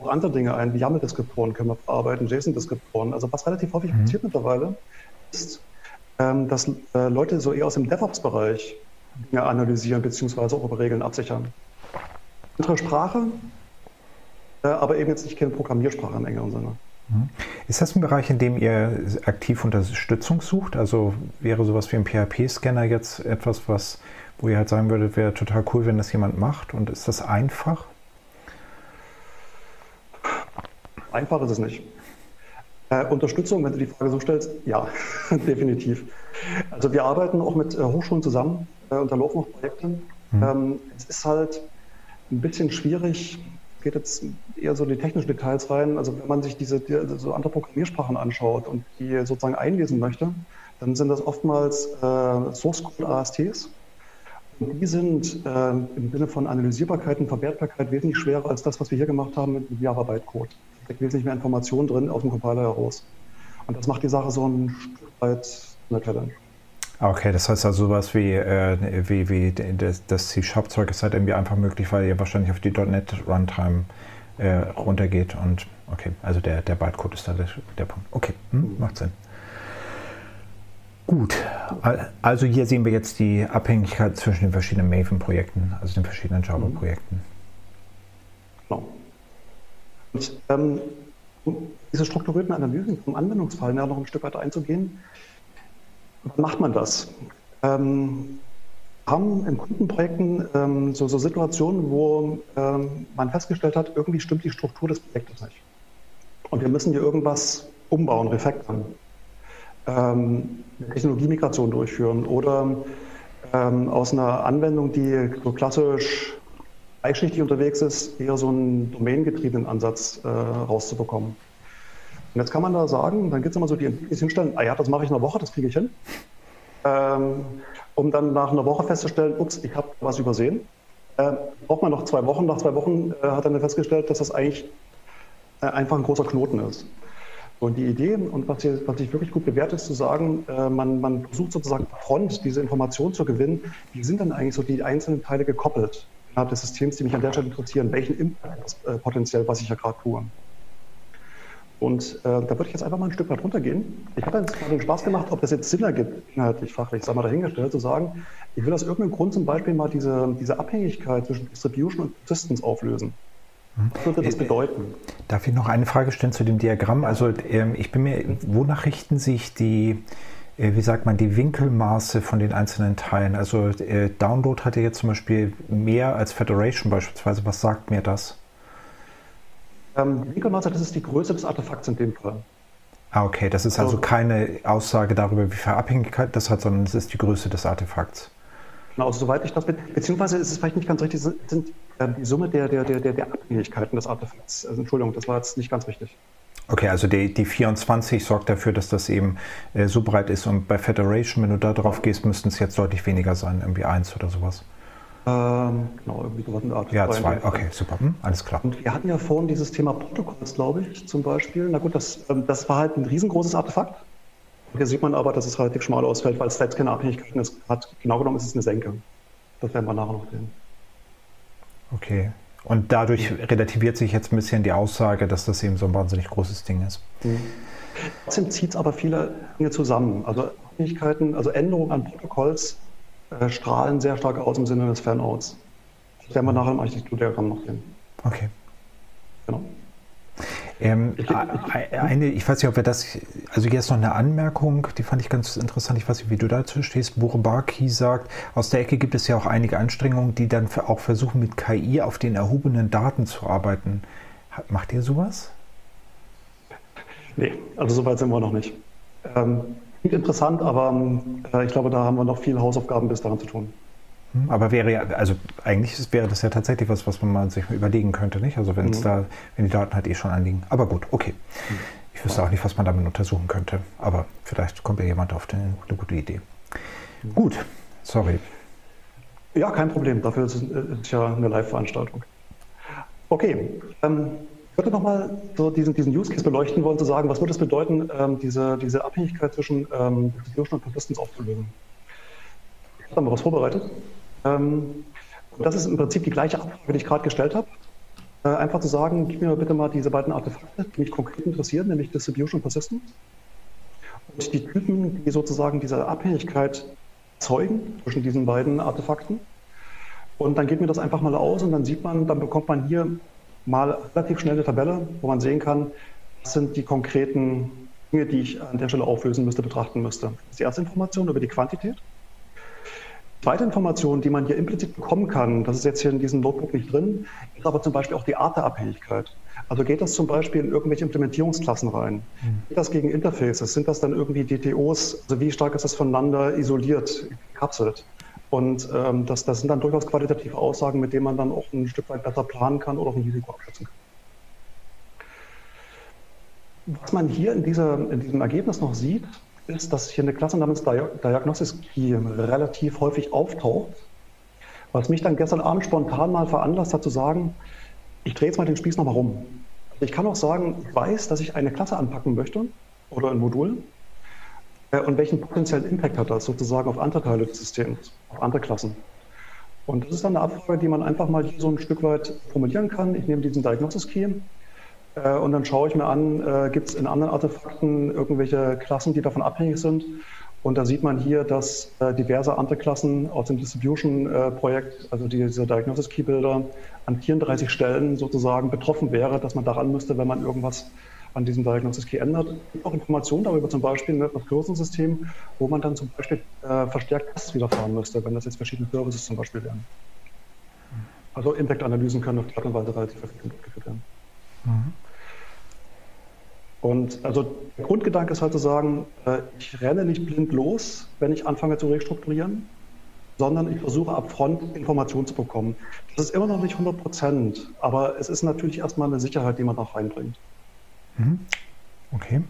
auch andere Dinge ein, wie YAML-Deskriptoren können wir verarbeiten, JSON-Deskriptoren. Also was relativ häufig mhm. passiert mittlerweile, ist, ähm, dass äh, Leute so eher aus dem DevOps-Bereich Dinge analysieren beziehungsweise auch über Regeln absichern. Andere Sprache, äh, aber eben jetzt nicht keine Programmiersprache im engeren Sinne. Mhm. Ist das ein Bereich, in dem ihr aktiv Unterstützung sucht? Also wäre sowas wie ein PHP-Scanner jetzt etwas, was, wo ihr halt sagen würdet, wäre total cool, wenn das jemand macht? Und ist das einfach? Einfach ist es nicht. Äh, Unterstützung, wenn du die Frage so stellst, ja, definitiv. Also wir arbeiten auch mit äh, Hochschulen zusammen äh, und da laufen auch Projekte. Mhm. Ähm, es ist halt ein bisschen schwierig, geht jetzt eher so in die technischen Details rein. Also wenn man sich diese die, so andere Programmiersprachen anschaut und die sozusagen einlesen möchte, dann sind das oftmals äh, Source Code ASTs. Und die sind äh, im Sinne von Analysierbarkeit und Verwertbarkeit wesentlich schwerer als das, was wir hier gemacht haben mit Java Bytecode steckt wesentlich mehr Information drin aus dem Compiler heraus. Und das macht die Sache so ein Stück weit eine Challenge. Okay, das heißt also sowas wie, äh, wie, wie das, das C-Sharp-Zeug ist halt irgendwie einfach möglich, weil ihr wahrscheinlich auf die .NET Runtime äh, runtergeht und okay, also der, der Bytecode ist da der, der Punkt. Okay, hm, macht Sinn. Gut, also hier sehen wir jetzt die Abhängigkeit zwischen den verschiedenen Maven-Projekten, also den verschiedenen Java-Projekten. Genau. Und ähm, um diese strukturierten Analysen vom Anwendungsfall näher noch ein Stück weiter einzugehen, macht man das? Ähm, haben in Kundenprojekten ähm, so, so, Situationen, wo ähm, man festgestellt hat, irgendwie stimmt die Struktur des Projektes nicht. Und wir müssen hier irgendwas umbauen, refactoren, ähm, Technologiemigration durchführen oder ähm, aus einer Anwendung, die so klassisch dreischichtig unterwegs ist, eher so einen domaingetriebenen Ansatz äh, rauszubekommen. Und jetzt kann man da sagen, dann gibt es immer so die Entwickler, hinstellen, ah ja, das mache ich in einer Woche, das kriege ich hin. Ähm, um dann nach einer Woche festzustellen, ups, ich habe was übersehen. Äh, braucht man noch zwei Wochen. Nach zwei Wochen äh, hat er dann festgestellt, dass das eigentlich äh, einfach ein großer Knoten ist. Und die Idee, und was, hier, was sich wirklich gut bewährt ist, zu sagen, äh, man, man versucht sozusagen Front diese Information zu gewinnen, wie sind dann eigentlich so die einzelnen Teile gekoppelt? innerhalb des Systems, die mich an der Stelle interessieren, welchen Impact das äh, potenziell, was ich ja gerade tue. Und äh, da würde ich jetzt einfach mal ein Stück weit runtergehen. Ich habe jetzt mal den Spaß gemacht, ob das jetzt Sinn ergibt, inhaltlich, fachlich, sagen wir dahingestellt, zu sagen, ich will aus irgendeinem Grund zum Beispiel mal diese, diese Abhängigkeit zwischen Distribution und Persistence auflösen. Was würde das äh, bedeuten? Darf ich noch eine Frage stellen zu dem Diagramm? Also ähm, ich bin mir, wonach richten sich die äh, wie sagt man, die Winkelmaße von den einzelnen Teilen. Also äh, Download hatte jetzt zum Beispiel mehr als Federation beispielsweise. Was sagt mir das? Ähm, die Winkelmaße, das ist die Größe des Artefakts in dem Fall. Ah, okay. Das ist also, also keine Aussage darüber, wie viel Abhängigkeit das hat, sondern es ist die Größe des Artefakts. Genau, also soweit ich das bin, beziehungsweise ist es vielleicht nicht ganz richtig, sind, äh, die Summe der, der, der, der Abhängigkeiten des Artefakts. Also, Entschuldigung, das war jetzt nicht ganz richtig. Okay, also die, die 24 sorgt dafür, dass das eben äh, so breit ist. Und bei Federation, wenn du da drauf gehst, müssten es jetzt deutlich weniger sein, irgendwie eins oder sowas. Ähm, genau, irgendwie sowas in der Art. Ja, zwei, okay, super, hm, alles klar. Und wir hatten ja vorhin dieses Thema Protokolls, glaube ich, zum Beispiel. Na gut, das, ähm, das war halt ein riesengroßes Artefakt. Und hier sieht man aber, dass es relativ schmal ausfällt, weil es selbst keine Abhängigkeiten hat. Genau genommen ist es eine Senke. Das werden wir nachher noch sehen. Okay, und dadurch relativiert sich jetzt ein bisschen die Aussage, dass das eben so ein wahnsinnig großes Ding ist. Mhm. Trotzdem zieht es aber viele Dinge zusammen. Also Abhängigkeiten, also Änderungen an Protokolls äh, strahlen sehr stark aus im Sinne des Fanouts. Das werden wir nachher im Architekturdiagramm noch sehen. Okay. Genau. Ähm, ich, ich, eine, ich weiß nicht, ob wir das, also jetzt noch eine Anmerkung, die fand ich ganz interessant. Ich weiß nicht, wie du dazu stehst. Bourbaki sagt, aus der Ecke gibt es ja auch einige Anstrengungen, die dann auch versuchen, mit KI auf den erhobenen Daten zu arbeiten. Macht ihr sowas? Nee, also soweit sind wir noch nicht. Ähm, interessant, aber äh, ich glaube, da haben wir noch viele Hausaufgaben bis daran zu tun. Hm, aber wäre ja, also eigentlich wäre das ja tatsächlich was, was man mal sich überlegen könnte, nicht? Also wenn es mhm. da, wenn die Daten halt eh schon anliegen. Aber gut, okay. Mhm. Ich wüsste auch nicht, was man damit untersuchen könnte. Aber vielleicht kommt ja jemand auf eine gute Idee. Mhm. Gut, sorry. Ja, kein Problem. Dafür ist es ist ja eine Live-Veranstaltung. Okay. Ähm, ich würde nochmal so diesen, diesen Use Case beleuchten wollen, zu sagen, was würde es bedeuten, ähm, diese, diese Abhängigkeit zwischen ähm, Distribution und Persistence aufzulösen. Ich habe da mal was vorbereitet. Ähm, das ist im Prinzip die gleiche Abfrage, die ich gerade gestellt habe. Äh, einfach zu sagen, gib mir bitte mal diese beiden Artefakte, die mich konkret interessieren, nämlich Distribution und Persistence. Und die Typen, die sozusagen diese Abhängigkeit zeugen zwischen diesen beiden Artefakten. Und dann geht mir das einfach mal aus und dann sieht man, dann bekommt man hier mal relativ schnell eine Tabelle, wo man sehen kann, was sind die konkreten Dinge, die ich an der Stelle auflösen müsste, betrachten müsste. Das ist die erste Information über die Quantität. Die zweite Information, die man hier implizit bekommen kann, das ist jetzt hier in diesem Notebook nicht drin, ist aber zum Beispiel auch die Art der Abhängigkeit. Also geht das zum Beispiel in irgendwelche Implementierungsklassen rein? Mhm. Geht das gegen Interfaces? Sind das dann irgendwie DTOs? Also wie stark ist das voneinander isoliert, gekapselt? Und ähm, das, das sind dann durchaus qualitative Aussagen, mit denen man dann auch ein Stück weit besser planen kann oder auch ein Risiko abschätzen kann. Was man hier in, dieser, in diesem Ergebnis noch sieht, ist, dass hier eine Klasse namens Diagnosis Key relativ häufig auftaucht, was mich dann gestern Abend spontan mal veranlasst hat zu sagen, ich drehe jetzt mal den Spieß nochmal rum. Ich kann auch sagen, ich weiß, dass ich eine Klasse anpacken möchte oder ein Modul und welchen potenziellen Impact hat das sozusagen auf andere Teile des Systems, auf andere Klassen. Und das ist dann eine Abfrage, die man einfach mal so ein Stück weit formulieren kann. Ich nehme diesen Diagnosis Key äh, und dann schaue ich mir an, äh, gibt es in anderen Artefakten irgendwelche Klassen, die davon abhängig sind. Und da sieht man hier, dass diverse andere Klassen aus dem Distribution-Projekt, also diese Diagnosis Key Builder, an 34 Stellen sozusagen betroffen wäre, dass man daran müsste, wenn man irgendwas an diesem Diagnosis Key ändert. Es gibt auch Informationen darüber, zum Beispiel im Recursion-System, wo man dann zum Beispiel äh, verstärkt Tests wiederfahren müsste, wenn das jetzt verschiedene Services zum Beispiel wären. Also Impact-Analysen können auf die Art und Weise relativ effektiv durchgeführt werden. Mhm. Und also der Grundgedanke ist halt zu sagen, äh, ich renne nicht blind los, wenn ich anfange zu restrukturieren, sondern ich versuche ab Front Informationen zu bekommen. Das ist immer noch nicht 100 Prozent, aber es ist natürlich erstmal eine Sicherheit, die man auch reinbringt. Mhm. Okay.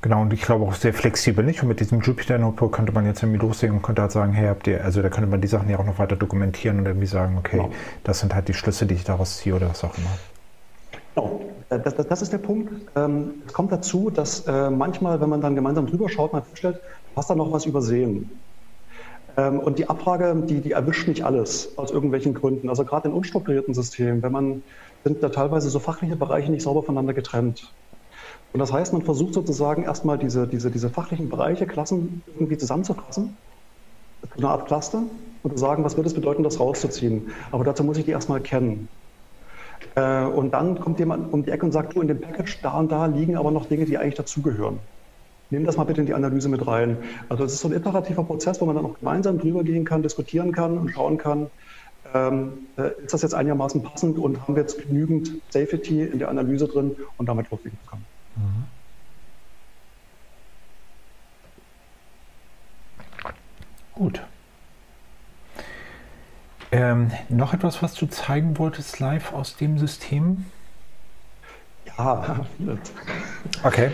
Genau, und ich glaube auch sehr flexibel, nicht? Und mit diesem Jupyter Notebook könnte man jetzt irgendwie loslegen und könnte halt sagen, hey, habt ihr, also da könnte man die Sachen ja auch noch weiter dokumentieren und irgendwie sagen, okay, genau. das sind halt die Schlüsse, die ich daraus ziehe oder was auch immer. Genau, das, das, das ist der Punkt. Ähm, es kommt dazu, dass äh, manchmal, wenn man dann gemeinsam drüber schaut, man feststellt, hast da noch was übersehen. Ähm, und die Abfrage, die, die erwischt nicht alles aus irgendwelchen Gründen. Also gerade in unstrukturierten Systemen, wenn man sind da teilweise so fachliche Bereiche nicht sauber voneinander getrennt. Und das heißt, man versucht sozusagen erstmal diese, diese, diese fachlichen Bereiche, Klassen irgendwie zusammenzufassen, eine Art Cluster und zu sagen, was würde es bedeuten, das rauszuziehen. Aber dazu muss ich die erstmal kennen. Äh, und dann kommt jemand um die Ecke und sagt, du, in dem Package da und da liegen aber noch Dinge, die eigentlich dazugehören. Nimm das mal bitte in die Analyse mit rein. Also es ist so ein iterativer Prozess, wo man dann auch gemeinsam drüber gehen kann, diskutieren kann und schauen kann, ist das jetzt einigermaßen passend und haben wir jetzt genügend Safety in der Analyse drin und damit loslegen zu können. Mhm. Gut. Ähm, noch etwas, was du zeigen wolltest live aus dem System? Ja. Okay.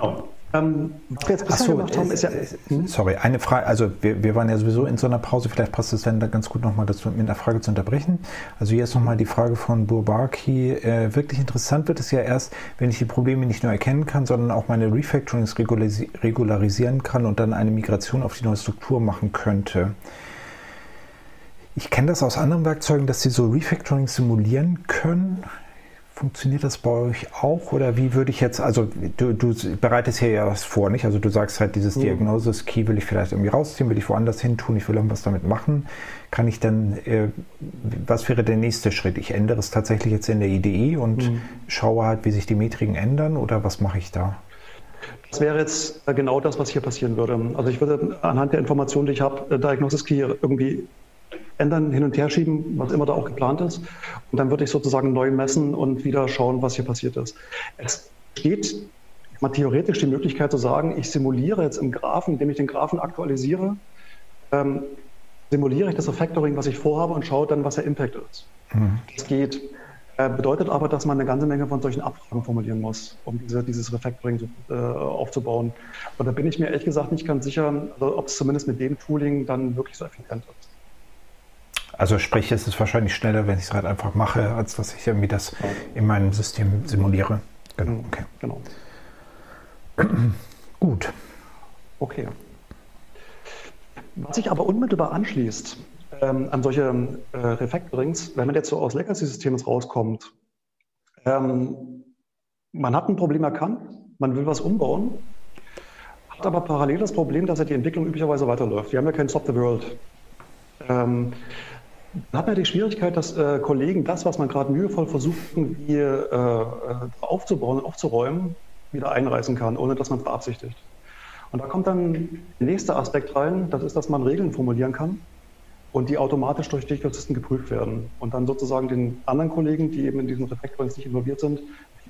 Oh. Ähm, was wir jetzt bisher so, gemacht haben, ist ja. Hm? Sorry, eine Frage. Also, wir, wir waren ja sowieso in so einer Pause. Vielleicht passt es dann da ganz gut nochmal dazu, mit einer Frage zu unterbrechen. Also, hier ist nochmal die Frage von Burbaki. Äh, wirklich interessant wird es ja erst, wenn ich die Probleme nicht nur erkennen kann, sondern auch meine Refactorings regularisieren kann und dann eine Migration auf die neue Struktur machen könnte. Ich kenne das aus anderen Werkzeugen, dass sie so Refactoring simulieren können. Funktioniert das bei euch auch oder wie würde ich jetzt, also du, du bereitest hier ja was vor, nicht? Also du sagst halt, dieses mhm. Diagnosis-Key will ich vielleicht irgendwie rausziehen, will ich woanders hin tun, ich will irgendwas damit machen. Kann ich dann, äh, was wäre der nächste Schritt? Ich ändere es tatsächlich jetzt in der IDE und mhm. schaue halt, wie sich die Metriken ändern oder was mache ich da? Das wäre jetzt äh, genau das, was hier passieren würde. Also ich würde anhand der Informationen, die ich habe, äh, Diagnosis Key irgendwie ändern, hin und her schieben, was immer da auch geplant ist. Und dann würde ich sozusagen neu messen und wieder schauen, was hier passiert ist. Es steht mal theoretisch die Möglichkeit zu sagen, ich simuliere jetzt im Graphen, indem ich den Graphen aktualisiere, ähm, simuliere ich das Refactoring, was ich vorhabe und schaue dann, was der Impact ist. Mhm. Das geht. Äh, bedeutet aber, dass man eine ganze Menge von solchen Abfragen formulieren muss, um diese, dieses Refactoring äh, aufzubauen. Und da bin ich mir ehrlich gesagt nicht ganz sicher, also, ob es zumindest mit dem Tooling dann wirklich so effizient ist. Also sprich, es ist wahrscheinlich schneller, wenn ich es halt einfach mache, als dass ich irgendwie das in meinem System simuliere. Genau. Mhm. Okay. genau. Gut. Okay. Was sich aber unmittelbar anschließt ähm, an solche äh, Refactorings, wenn man jetzt so aus Legacy-Systemen rauskommt, ähm, man hat ein Problem erkannt, man will was umbauen, hat aber parallel das Problem, dass ja die Entwicklung üblicherweise weiterläuft. Wir haben ja kein Stop the World. Ähm, dann hat man die Schwierigkeit, dass äh, Kollegen das, was man gerade mühevoll versucht, irgendwie äh, äh aufzubauen, aufzuräumen, wieder einreißen kann, ohne dass man es beabsichtigt. Und da kommt dann der nächste Aspekt rein, das ist, dass man Regeln formulieren kann und die automatisch durch die Polizisten geprüft werden. Und dann sozusagen den anderen Kollegen, die eben in diesen Reflektoren nicht involviert sind,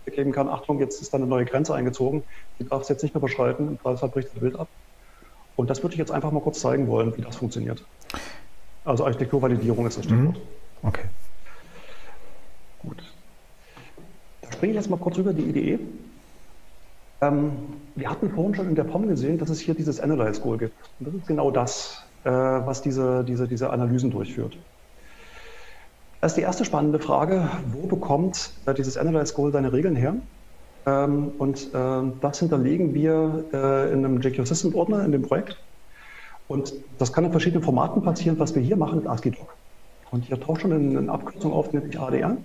geben kann, Achtung, jetzt ist da eine neue Grenze eingezogen, die darf es jetzt nicht mehr überschreiten, im Zweifelsfall bricht das Bild ab. Und das würde ich jetzt einfach mal kurz zeigen wollen, wie das funktioniert. Also Architekturvalidierung ist das Stichwort. Mhm. Okay. Gut. Da springe ich jetzt mal kurz rüber die IDE. Ähm, wir hatten vorhin schon in der POM gesehen, dass es hier dieses Analyze Goal gibt. Und das ist genau das, äh, was diese, diese, diese Analysen durchführt. Das ist die erste spannende Frage. Wo bekommt äh, dieses Analyze Goal seine Regeln her? Ähm, und äh, das hinterlegen wir äh, in einem JQ Assistant Ordner in dem Projekt. Und das kann in verschiedenen Formaten passieren. Was wir hier machen, ist ASCII-Doc. Und hier taucht schon eine Abkürzung auf, sich ADR.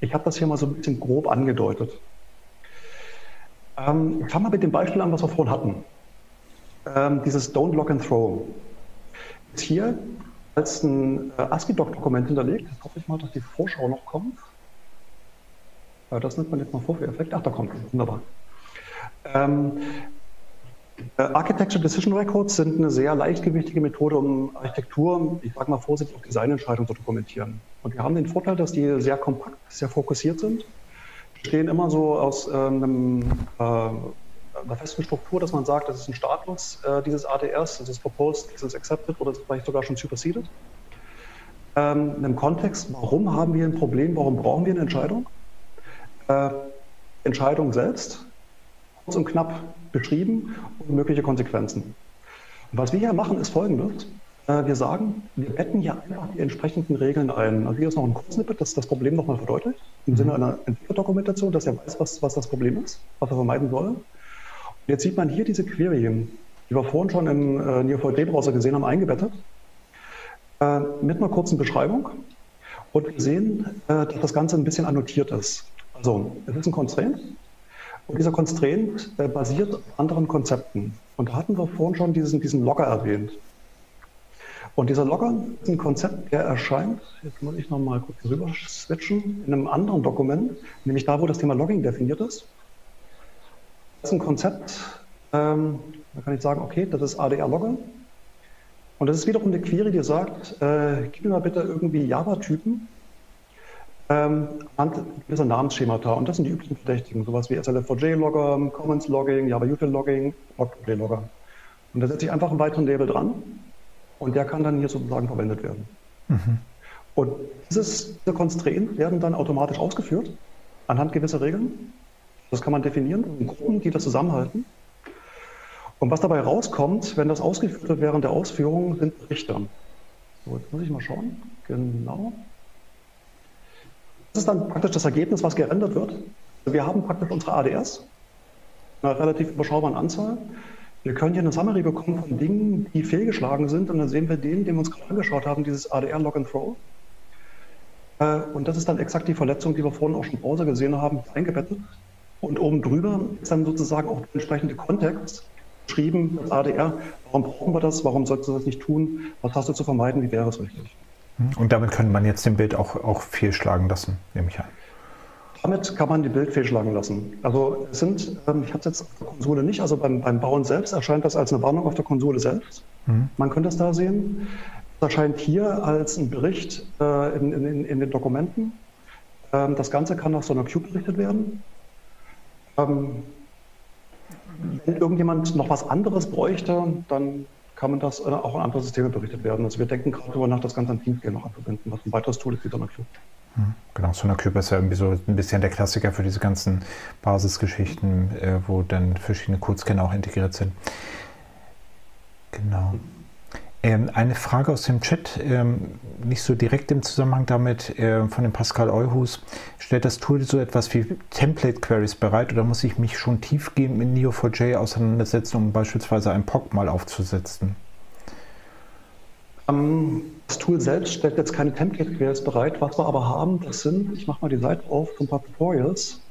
Ich habe das hier mal so ein bisschen grob angedeutet. Ähm, ich fange mal mit dem Beispiel an, was wir vorhin hatten. Ähm, dieses Don't Lock and Throw ist hier als ein äh, ASCII-Doc-Dokument hinterlegt. Jetzt hoffe ich mal, dass die Vorschau noch kommt. Ja, das nennt man jetzt mal Vorführeffekt. Ach, da kommt es. Wunderbar. Ähm, äh, Architecture Decision Records sind eine sehr leichtgewichtige Methode, um Architektur, ich sage mal vorsichtig, auch Designentscheidungen zu dokumentieren. Und wir haben den Vorteil, dass die sehr kompakt, sehr fokussiert sind bestehen immer so aus äh, einem, äh, einer festen Struktur, dass man sagt, das ist ein Status äh, dieses ADRs, das ist proposed, das ist accepted oder vielleicht sogar schon superseded. Ähm, einem Kontext, warum haben wir ein Problem, warum brauchen wir eine Entscheidung? Äh, Entscheidung selbst, kurz und knapp beschrieben und mögliche Konsequenzen. Und was wir hier machen, ist folgendes. Äh, wir sagen, wir betten hier einfach die entsprechenden Regeln ein. Also hier ist noch ein Kurzsnippet, das das Problem nochmal verdeutlicht, im Sinne einer Entwicklerdokumentation, dass er weiß, was, was das Problem ist, was er vermeiden soll. Und jetzt sieht man hier diese Query, die wir vorhin schon im äh, Neo4j-Browser gesehen haben, eingebettet, äh, mit einer kurzen Beschreibung. Und wir sehen, äh, dass das Ganze ein bisschen annotiert ist. Also, es ist ein Constraint, und dieser Constraint äh, basiert auf anderen Konzepten. Und da hatten wir vorhin schon diesen, diesen Logger erwähnt. Und dieser Logger ist ein Konzept, der erscheint, jetzt muss ich nochmal kurz rüber switchen, in einem anderen Dokument, nämlich da, wo das Thema Logging definiert ist. Das ist ein Konzept, ähm, da kann ich sagen, okay, das ist ADR-Logger. Und das ist wiederum eine Query, die sagt, äh, gib mir mal bitte irgendwie Java-Typen ähm, anhand gewisser Namensschemata. Und das sind die üblichen Verdächtigen, sowas wie SLF4J-Logger, Commons-Logging, Java-Util-Logging, Log4j-Logger. Und da setze ich einfach einen weiteren Label dran und der kann dann hier sozusagen verwendet werden. Mhm. Und dieses, diese Constraints werden dann automatisch ausgeführt anhand gewisser Regeln. Das kann man definieren, Gruppen, die das zusammenhalten. Und was dabei rauskommt, wenn das ausgeführt wird während der Ausführung, sind Richter. So, jetzt muss ich mal schauen. Genau. Das ist dann praktisch das Ergebnis, was gerendert wird. Wir haben praktisch unsere ADRs, eine relativ überschaubare Anzahl. Wir können hier eine Summary bekommen von Dingen, die fehlgeschlagen sind und dann sehen wir den, den wir uns gerade angeschaut haben, dieses ADR Log and Throw. Äh, und das ist dann exakt die Verletzung, die wir vorhin auch schon im Browser gesehen haben, eingebettet. Und oben drüber ist dann sozusagen auch der entsprechende Kontext beschrieben, das ADR. Warum brauchen wir das? Warum solltest du das nicht tun? Was hast du zu vermeiden? Wie wäre es richtig? Und damit könnte man jetzt dem Bild auch, auch fehlschlagen lassen, nehme ich an. Damit kann man die Bild fehlschlagen lassen. Also es sind, ähm, ich habe es jetzt auf der Konsole nicht, also beim, beim Bauen selbst erscheint das als eine Warnung auf der Konsole selbst. Mhm. Man könnte es da sehen. Es erscheint hier als ein Bericht äh, in, in, in, den Dokumenten. Ähm, das Ganze kann nach so einer Queue berichtet werden. Ähm, wenn irgendjemand noch was anderes bräuchte, dann kann man das äh, auch in andere Systeme berichtet werden. Also wir denken gerade darüber nach, das Ganze an Teamscale noch anzuwenden, was ein weiteres Tool ist, die Donnercube. Genau, SonarCube ist ja irgendwie so ein bisschen der Klassiker für diese ganzen Basisgeschichten, äh, wo dann verschiedene Codescanner auch integriert sind. Genau. Ähm, eine Frage aus dem Chat, ähm, nicht so direkt im Zusammenhang damit, äh, von dem Pascal Euhus. Stellt das Tool so etwas wie Template-Queries bereit oder muss ich mich schon tiefgehend mit Neo4j auseinandersetzen, um beispielsweise ein POC mal aufzusetzen? Ähm, das Tool selbst stellt jetzt keine Template-Queries bereit. Was wir aber haben, das sind, ich mache mal die Seite auf, so ein paar Tutorials,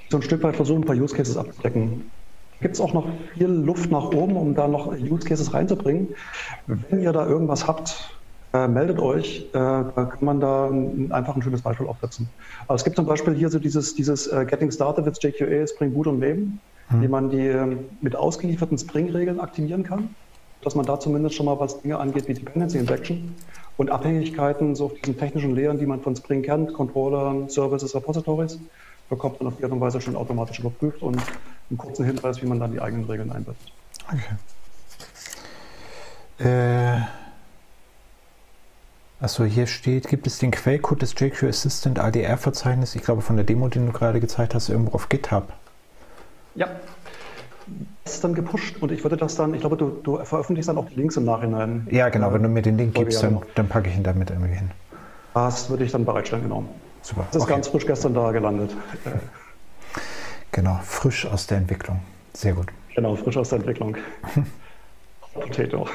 die so ein Stück weit versuchen, ein paar Use Cases abzudecken gibt es auch noch viel Luft nach oben, um da noch Use Cases reinzubringen. Wenn ihr da irgendwas habt, äh, meldet euch, äh, da kann man da ein, einfach ein schönes Beispiel aufsetzen. Aber es gibt zum Beispiel hier so dieses, dieses uh, Getting Started with JQA, Spring Boot und Leben, hm. wie man die äh, mit ausgelieferten Spring-Regeln aktivieren kann, dass man da zumindest schon mal was Dinge angeht wie Dependency Injection und Abhängigkeiten so auf diesen technischen Lehren, die man von Spring kennt, Controller, Services, Repositories, bekommt man auf die Art und Weise schon automatisch überprüft und einen kurzen Hinweis, wie man dann die eigenen Regeln einbettet. Okay. Äh, achso, hier steht, gibt es den Quellcode des JQ Assistant ADR-Verzeichnis, ich glaube von der Demo, die du gerade gezeigt hast, irgendwo auf GitHub? Ja, das ist dann gepusht und ich würde das dann, ich glaube, du, du veröffentlichst dann auch die Links im Nachhinein. Ja, genau, wenn du mir den Link gibst, dann, dann packe ich ihn damit irgendwie hin. Das würde ich dann bereitstellen, genau. Super. Das ist okay. ganz frisch gestern da gelandet. Genau, frisch aus der Entwicklung. Sehr gut. Genau, frisch aus der Entwicklung. Potato.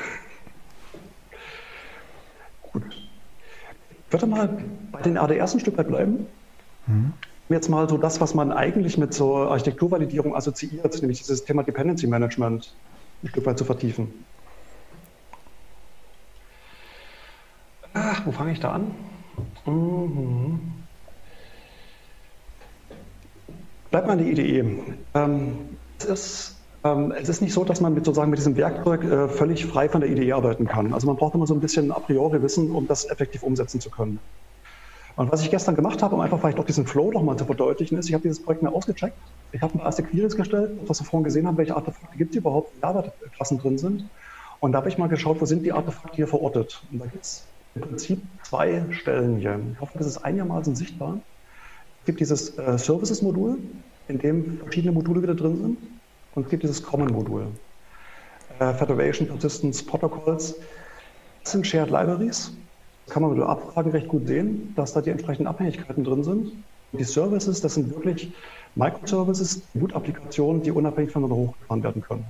Gut. Ich würde mal bei den ADRs ein Stück weit bleiben. Mhm. Jetzt mal so das, was man eigentlich mit so Architekturvalidierung assoziiert, nämlich dieses Thema Dependency Management ein Stück weit zu vertiefen. Ach, wo fange ich da an? Mhm. Bleibt mal in der Idee. Ähm, es, ist, ähm, es ist nicht so, dass man mit, sozusagen mit diesem Werkzeug äh, völlig frei von der Idee arbeiten kann. Also man braucht immer so ein bisschen a priori Wissen, um das effektiv umsetzen zu können. Und was ich gestern gemacht habe, um einfach vielleicht auch diesen Flow nochmal zu verdeutlichen, ist, ich habe dieses Projekt mir ausgecheckt. Ich habe paar erste Queries gestellt, was wir vorhin gesehen haben, welche Artefakte gibt es überhaupt, wie Java-Klassen drin sind. Und da habe ich mal geschaut, wo sind die Artefakte hier verortet. Und da gibt es im Prinzip zwei Stellen hier. Ich hoffe, das ist einigermaßen sichtbar. Es gibt dieses äh, Services-Modul, in dem verschiedene Module wieder drin sind. Und es gibt dieses Common-Modul. Äh, Federation Persistence Protocols. Das sind Shared Libraries. Das kann man mit der Abfrage recht gut sehen, dass da die entsprechenden Abhängigkeiten drin sind. Und die Services, das sind wirklich Microservices, Boot-Applikationen, die unabhängig voneinander hochgefahren werden können.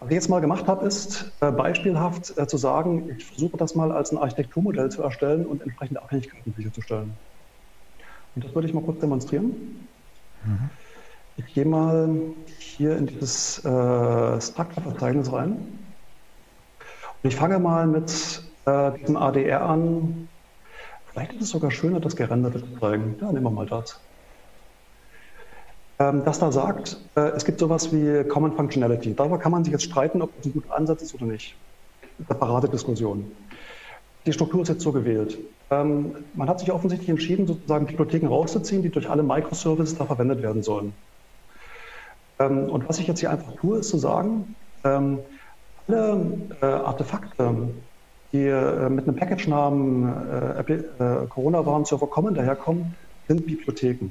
Was ich jetzt mal gemacht habe, ist äh, beispielhaft äh, zu sagen, ich versuche das mal als ein Architekturmodell zu erstellen und entsprechende Abhängigkeiten sicherzustellen. Und das würde ich mal kurz demonstrieren. Mhm. Ich gehe mal hier in dieses äh, Structure-Verzeichnis rein. Und ich fange mal mit äh, diesem ADR an. Vielleicht ist es sogar schöner, das Gerenderte zu zeigen. Ja, nehmen wir mal das. Ähm, das da sagt, äh, es gibt sowas wie Common Functionality. Darüber kann man sich jetzt streiten, ob das ein guter Ansatz ist oder nicht. Separate Diskussion. Die Struktur ist jetzt so gewählt. Ähm, man hat sich offensichtlich entschieden, sozusagen Bibliotheken rauszuziehen, die durch alle Microservices da verwendet werden sollen. Ähm, und was ich jetzt hier einfach tue, ist zu sagen, ähm, alle äh, Artefakte, die äh, mit einem Package-Namen äh, äh Corona-Warn-Server kommen, daherkommen, sind Bibliotheken.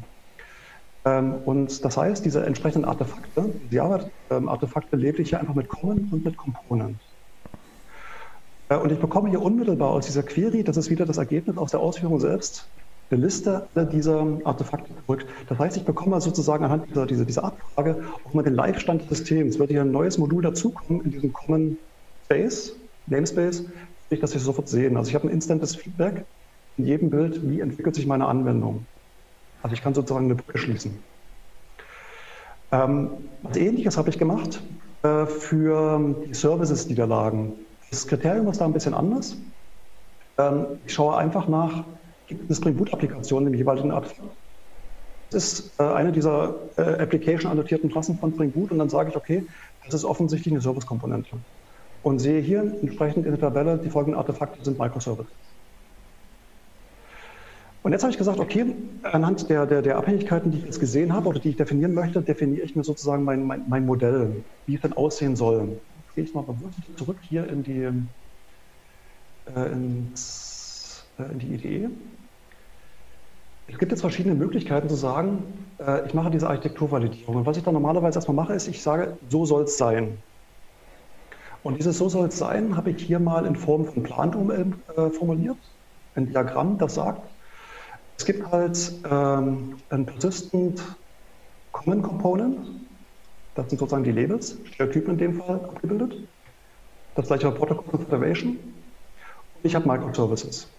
Ähm, und das heißt, diese entsprechenden Artefakte, die Java-Artefakte lebe ich hier einfach mit Common und mit Component. Äh, und ich bekomme hier unmittelbar aus dieser Query, das ist wieder das Ergebnis aus der Ausführung selbst, eine Liste dieser Artefakte zurück. Das heißt, ich bekomme sozusagen anhand dieser, dieser, dieser Abfrage auch mal den Live-Stand des Systems. Wird hier ein neues Modul dazukommen in diesem Common Space, Namespace, ich das hier sofort sehen. Also ich habe ein instantes Feedback in jedem Bild, wie entwickelt sich meine Anwendung. Also ich kann sozusagen eine Brücke schließen. Ähm, was ähnliches habe ich gemacht äh, für die Services, die da lagen. Das Kriterium ist da ein bisschen anders. Ähm, ich schaue einfach nach, gibt es Spring Boot-Applikationen im jeweiligen Artefakt? Das ist äh, eine dieser äh, Application-annotierten Klassen von Spring Boot und dann sage ich, okay, das ist offensichtlich eine Service-Komponente. Und sehe hier entsprechend in der Tabelle, die folgenden Artefakte sind Microservices. Und jetzt habe ich gesagt, okay, anhand der, der, der, Abhängigkeiten, die ich jetzt gesehen habe oder die ich definieren möchte, definiere ich mir sozusagen mein, mein, mein Modell, wie es denn aussehen soll gehe ich mal zurück hier in die, äh, ins, äh, in die Idee. Es gibt jetzt verschiedene Möglichkeiten zu sagen, äh, ich mache diese Architekturvalidierung. Und was ich dann normalerweise erstmal mache, ist, ich sage, so soll es sein. Und dieses So soll es sein, habe ich hier mal in Form von Plan-UML äh, formuliert. Ein Diagramm, das sagt, es gibt halt ähm, ein Persistent Common Component, das sind sozusagen die Labels, Stereotypen in dem Fall abgebildet. Das gleiche Protocol Federation. Und ich habe Microservices.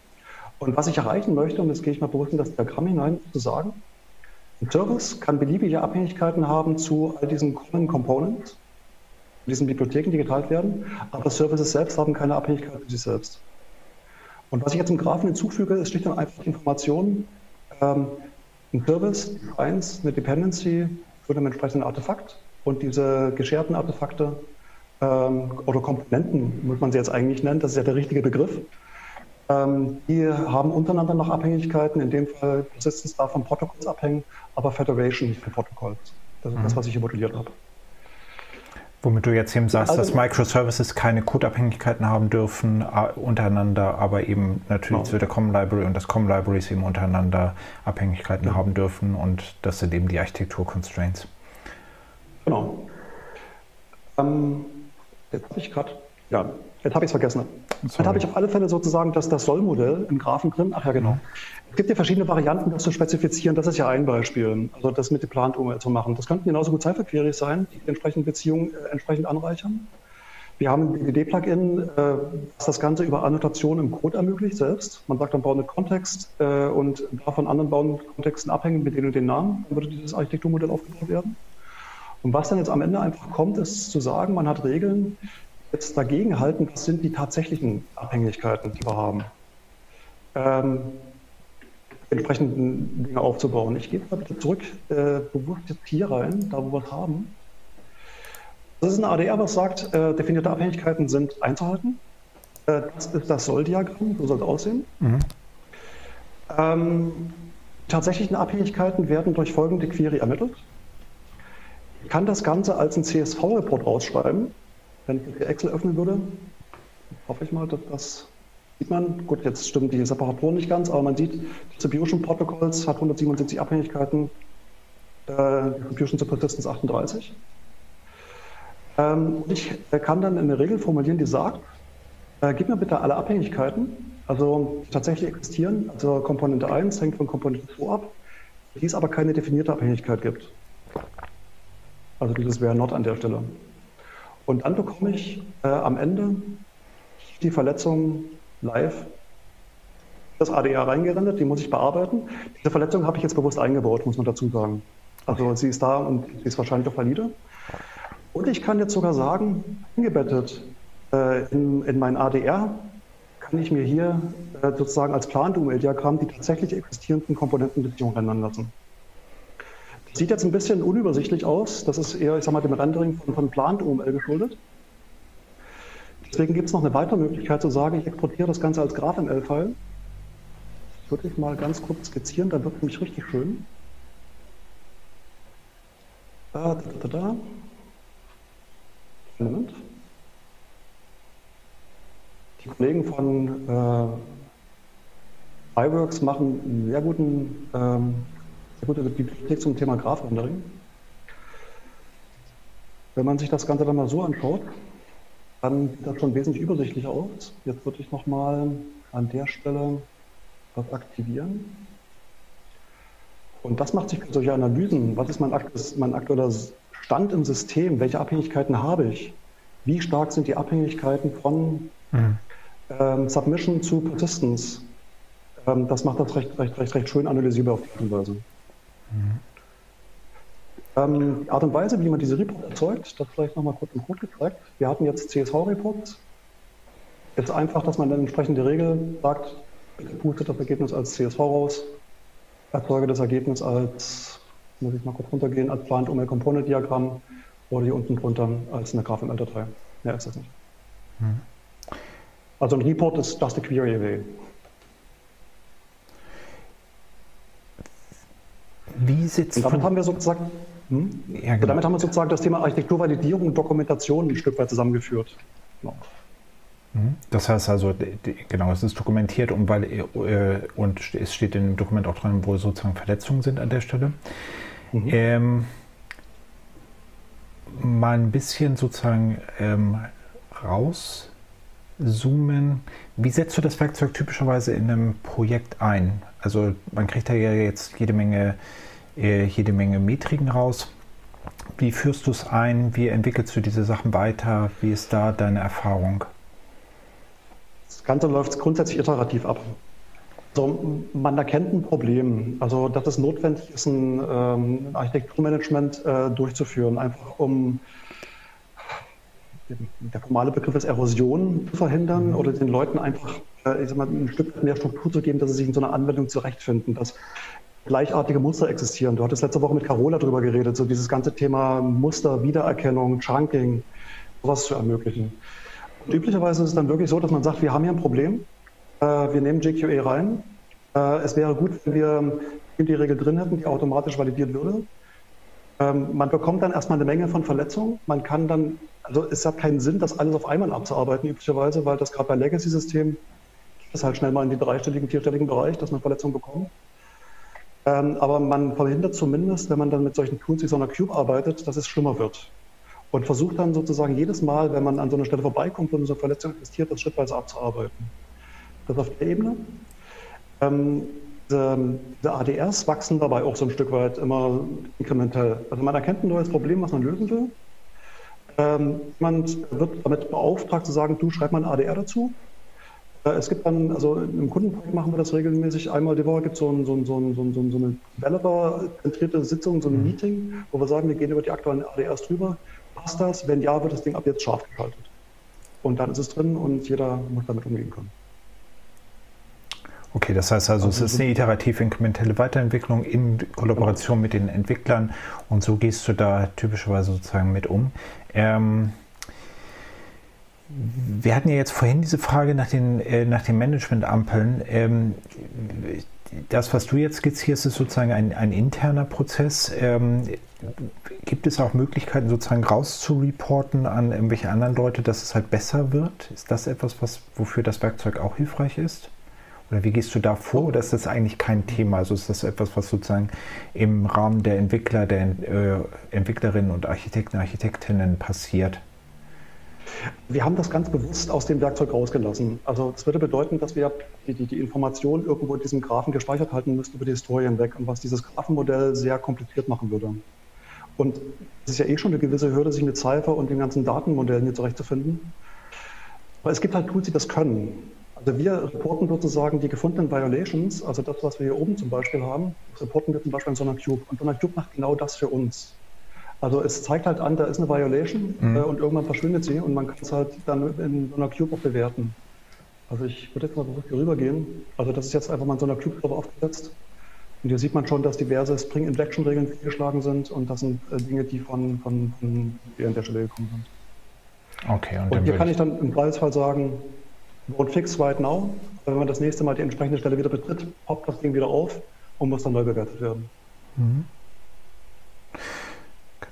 Und was ich erreichen möchte, und jetzt gehe ich mal bewusst in das Diagramm hinein, zu sagen, ein Service kann beliebige Abhängigkeiten haben zu all diesen Common Components, diesen Bibliotheken, die geteilt werden, aber Services selbst haben keine Abhängigkeit für sich selbst. Und was ich jetzt im Graphen hinzufüge, ist schlicht und einfach die Information, ähm, ein Service, eins, eine Dependency für einem entsprechenden Artefakt und diese gescherten Artefakte ähm, oder Komponenten, muss man sie jetzt eigentlich nennen, das ist ja der richtige Begriff, ähm, die haben untereinander noch Abhängigkeiten, in dem Fall Persistence darf von Protokolls abhängen, aber Federation nicht von Protokolls. Das ist mhm. das, was ich hier modelliert habe. Womit du jetzt eben sagst, also, dass Microservices keine Code-Abhängigkeiten haben dürfen untereinander, aber eben natürlich genau. zu der Common Library und das Common Libraries eben untereinander Abhängigkeiten ja. haben dürfen und das sind eben die Architektur-Constraints. Genau. Ähm, jetzt habe ich gerade, ja, jetzt habe ich es vergessen. Sorry. Dann habe ich auf alle Fälle sozusagen das, das Soll-Modell im Graphen drin. Ach ja, genau. Es gibt ja verschiedene Varianten, das zu spezifizieren. Das ist ja ein Beispiel. Also das mit geplant zu machen. Das könnten genauso gut Cypher-Queries sein, die, entsprechenden Beziehungen äh, entsprechend anreichern. Wir haben ein BDD-Plugin, äh, das das Ganze über Annotation im Code ermöglicht selbst. Man sagt dann, bauen einen Kontext äh, und davon anderen bauen Kontexten abhängen mit denen und den Namen. Dann würde dieses Architekturmodell aufgebaut werden. Und was dann jetzt am Ende einfach kommt, ist zu sagen, man hat Regeln, jetzt dagegen halten, was sind die tatsächlichen Abhängigkeiten, die wir haben. Ähm, entsprechenden Dinge aufzubauen. Ich gehe mal bitte zurück, äh, bewusst jetzt hier rein, da wo wir es haben. Das ist ein ADR, was sagt, äh, definierte Abhängigkeiten sind einzuhalten. Äh, das ist das Soll-Diagramm, so soll es aussehen. Mhm. Ähm, tatsächlichen Abhängigkeiten werden durch folgende Query ermittelt. Ich kann das Ganze als ein CSV-Report ausschreiben. Wenn ich Excel öffnen würde, hoffe ich mal, dass das sieht man. Gut, jetzt stimmen die Separatoren nicht ganz, aber man sieht, Distribution Protocols hat 177 Abhängigkeiten, äh, Distribution to Persistence 38. Ähm, und ich kann dann eine Regel formulieren, die sagt, äh, gib mir bitte alle Abhängigkeiten, also die tatsächlich existieren. Also Komponente 1 hängt von Komponente 2 ab, die es aber keine definierte Abhängigkeit gibt. Also dieses wäre not an der Stelle. Und dann bekomme ich äh, am Ende die Verletzung live das ADR reingerendert, die muss ich bearbeiten. Diese Verletzung habe ich jetzt bewusst eingebaut, muss man dazu sagen. Also okay. sie ist da und sie ist wahrscheinlich auch valide. Und ich kann jetzt sogar sagen, eingebettet äh, in, in mein ADR kann ich mir hier äh, sozusagen als Plan-UML-Diagramm die tatsächlich existierenden Komponentenbeziehungen rendern lassen. Sieht jetzt ein bisschen unübersichtlich aus. Das ist eher, ich sag mal, dem Rendering von, von Plant UML geschuldet. Deswegen gibt es noch eine weitere Möglichkeit zu sagen, ich exportiere das Ganze als GraphML-File. Würde ich mal ganz kurz skizzieren, dann wird nämlich richtig schön. Da, da, da, da. Moment. Die Kollegen von äh, iWorks machen einen sehr guten ähm, gute Bibliothek zum Thema Graph-Rendering. Wenn man sich das Ganze dann mal so anschaut, dann sieht das schon wesentlich übersichtlicher aus. Jetzt würde ich nochmal an der Stelle was aktivieren. Und das macht sich für solche Analysen. Was ist mein, mein aktueller Stand im System? Welche Abhängigkeiten habe ich? Wie stark sind die Abhängigkeiten von mhm. ähm, Submission zu Persistence? Ähm, das macht das recht, recht, recht, recht schön analysierbar auf die Weise. Mhm. Ähm, die Art und Weise, wie man diese Report erzeugt, das vielleicht nochmal kurz im Code gezeigt. Wir hatten jetzt CSV-Reports. Jetzt einfach, dass man dann entsprechende Regel sagt, pustet das Ergebnis als CSV raus, erzeuge das Ergebnis als, muss ich mal kurz runtergehen, als Plant UML Component Diagramm oder hier unten drunter als eine GraphML-Datei. Mehr ist das nicht. Mhm. Also ein Report ist just a query away. Wie sitzt damit haben wir sozusagen, hm? ja, genau. damit haben wir sozusagen das Thema Architekturvalidierung und Dokumentation ein Stück weit zusammengeführt. Genau. Mhm. Das heißt also, genau, es ist dokumentiert und, weil, äh, und es steht in dem Dokument auch dran, wo sozusagen Verletzungen sind an der Stelle. Mhm. Ähm, mal ein bisschen sozusagen ähm, rauszoomen. Wie setzt du das Werkzeug typischerweise in einem Projekt ein? Also man kriegt ja jetzt jede Menge, äh, jede Menge Metriken raus. Wie führst du es ein? Wie entwickelst du diese Sachen weiter? Wie ist da deine Erfahrung? Das Ganze läuft grundsätzlich iterativ ab. Also man erkennt ein Problem, also dass es notwendig ist, ein ähm, Architekturmanagement äh, durchzuführen, einfach um der formale Begriff ist Erosion zu verhindern mhm. oder den Leuten einfach äh, ich sag mal, ein Stück mehr Struktur zu geben, dass sie sich in so einer Anwendung zurechtfinden, dass gleichartige Muster existieren. Du hattest letzte Woche mit Carola darüber geredet, so dieses ganze Thema Muster, Wiedererkennung, Chunking, sowas zu ermöglichen. Und üblicherweise ist es dann wirklich so, dass man sagt, wir haben hier ein Problem, äh, wir nehmen JQA rein. Äh, es wäre gut, wenn wir die Regel drin hätten, die automatisch validiert würde. Ähm, man bekommt dann erstmal eine Menge von Verletzungen. Man kann dann, also es hat keinen Sinn, das alles auf einmal abzuarbeiten, üblicherweise, weil das gerade bei Legacy-Systemen ist halt schnell mal in den dreistelligen, vierstelligen Bereich, dass man Verletzungen bekommt. Ähm, aber man verhindert zumindest, wenn man dann mit solchen Tools wie so einer Cube arbeitet, dass es schlimmer wird. Und versucht dann sozusagen jedes Mal, wenn man an so einer Stelle vorbeikommt, wo eine Verletzung existiert, das schrittweise abzuarbeiten. Das auf der Ebene. Ähm, diese, diese ADRs wachsen dabei auch so ein Stück weit immer inkrementell. Also man erkennt ein neues Problem, was man lösen will. Ähm, man wird damit beauftragt zu sagen, du schreib mal ein ADR dazu. Äh, es gibt dann, also im Kundenprojekt machen wir das regelmäßig. Einmal die Woche gibt so es so, ein, so, ein, so, ein, so eine Developer-zentrierte Sitzung, so ein mhm. Meeting, wo wir sagen, wir gehen über die aktuellen ADRs drüber. Passt das? Wenn ja, wird das Ding ab jetzt scharf geschaltet. Und dann ist es drin und jeder muss damit umgehen können. Okay, das heißt also, also es ist eine iterative inkrementelle Weiterentwicklung in Kollaboration mit den Entwicklern und so gehst du da typischerweise sozusagen mit um. Ähm, wir hatten ja jetzt vorhin diese Frage nach den, äh, nach den Management-Ampeln. Ähm, das, was du jetzt skizzierst, ist sozusagen ein, ein interner Prozess. Ähm, gibt es auch Möglichkeiten, sozusagen rauszureporten an irgendwelche anderen Leute, dass es halt besser wird? Ist das etwas, was, wofür das Werkzeug auch hilfreich ist? Oder wie gehst du da vor? Oder ist das eigentlich kein Thema? Also ist das etwas, was sozusagen im Rahmen der Entwickler, der äh, Entwicklerinnen und Architekten, Architektinnen passiert? Wir haben das ganz bewusst aus dem Werkzeug rausgelassen. Also das würde bedeuten, dass wir die, die, die Information irgendwo in diesem Graphen gespeichert halten müssten über die Historie hinweg und was dieses Graphenmodell sehr kompliziert machen würde. Und es ist ja eh schon eine gewisse Hürde, sich mit Cypher und den ganzen Datenmodellen hier zurechtzufinden. Aber es gibt halt Tools, die das können. Also wir reporten sozusagen die gefundenen Violations, also das, was wir hier oben zum Beispiel haben, das reporten wir zum Beispiel in SonarCube. Und SonarCube macht genau das für uns. Also es zeigt halt an, da ist eine Violation mhm. äh, und irgendwann verschwindet sie und man kann es halt dann in SonarCube auch bewerten. Also ich würde jetzt mal hier rübergehen. Also das ist jetzt einfach mal in SonarCube drauf aufgesetzt. Und hier sieht man schon, dass diverse Spring-Injection-Regeln fehlgeschlagen sind und das sind äh, Dinge, die von, von, von an der Stelle gekommen sind. Okay, und, und hier kann ich dann im Preisfall sagen, Don't fix right now. Wenn man das nächste Mal die entsprechende Stelle wieder betritt, poppt das Ding wieder auf und muss dann neu bewertet werden. Mhm.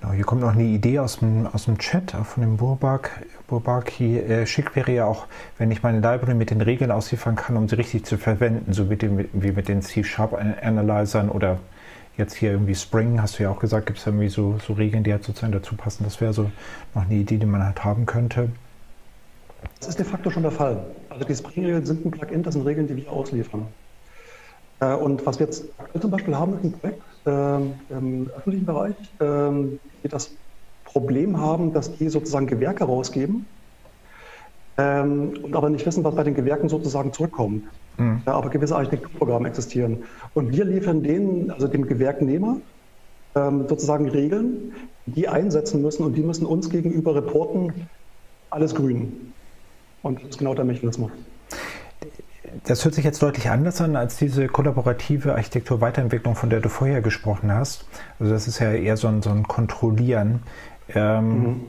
Genau, hier kommt noch eine Idee aus dem, aus dem Chat von dem Burbak. Burbaki. Äh, schick wäre ja auch, wenn ich meine Library mit den Regeln ausliefern kann, um sie richtig zu verwenden, so wie, den, wie mit den C-Sharp-Analyzern oder jetzt hier irgendwie Spring, hast du ja auch gesagt, gibt es irgendwie so, so Regeln, die halt sozusagen dazu passen. Das wäre so noch eine Idee, die man halt haben könnte. Das ist de facto schon der Fall. Also die Spring-Regeln sind ein Plugin, das sind Regeln, die wir ausliefern. Äh, und was wir jetzt zum Beispiel haben, ist ein Projekt ähm, im öffentlichen Bereich, ähm, die das Problem haben, dass die sozusagen Gewerke rausgeben ähm, und aber nicht wissen, was bei den Gewerken sozusagen zurückkommt. Mhm. Ja, aber gewisse Architekturprogramme existieren. Und wir liefern denen, also dem Gewerknehmer, sozusagen Regeln, die einsetzen müssen und die müssen uns gegenüber reporten, alles grün. Und das ist genau der Mechanismus. Das hört sich jetzt deutlich anders an als diese kollaborative Architektur-Weiterentwicklung, von der du vorher gesprochen hast. Also das ist ja eher so ein, so ein Kontrollieren. Ähm, mhm.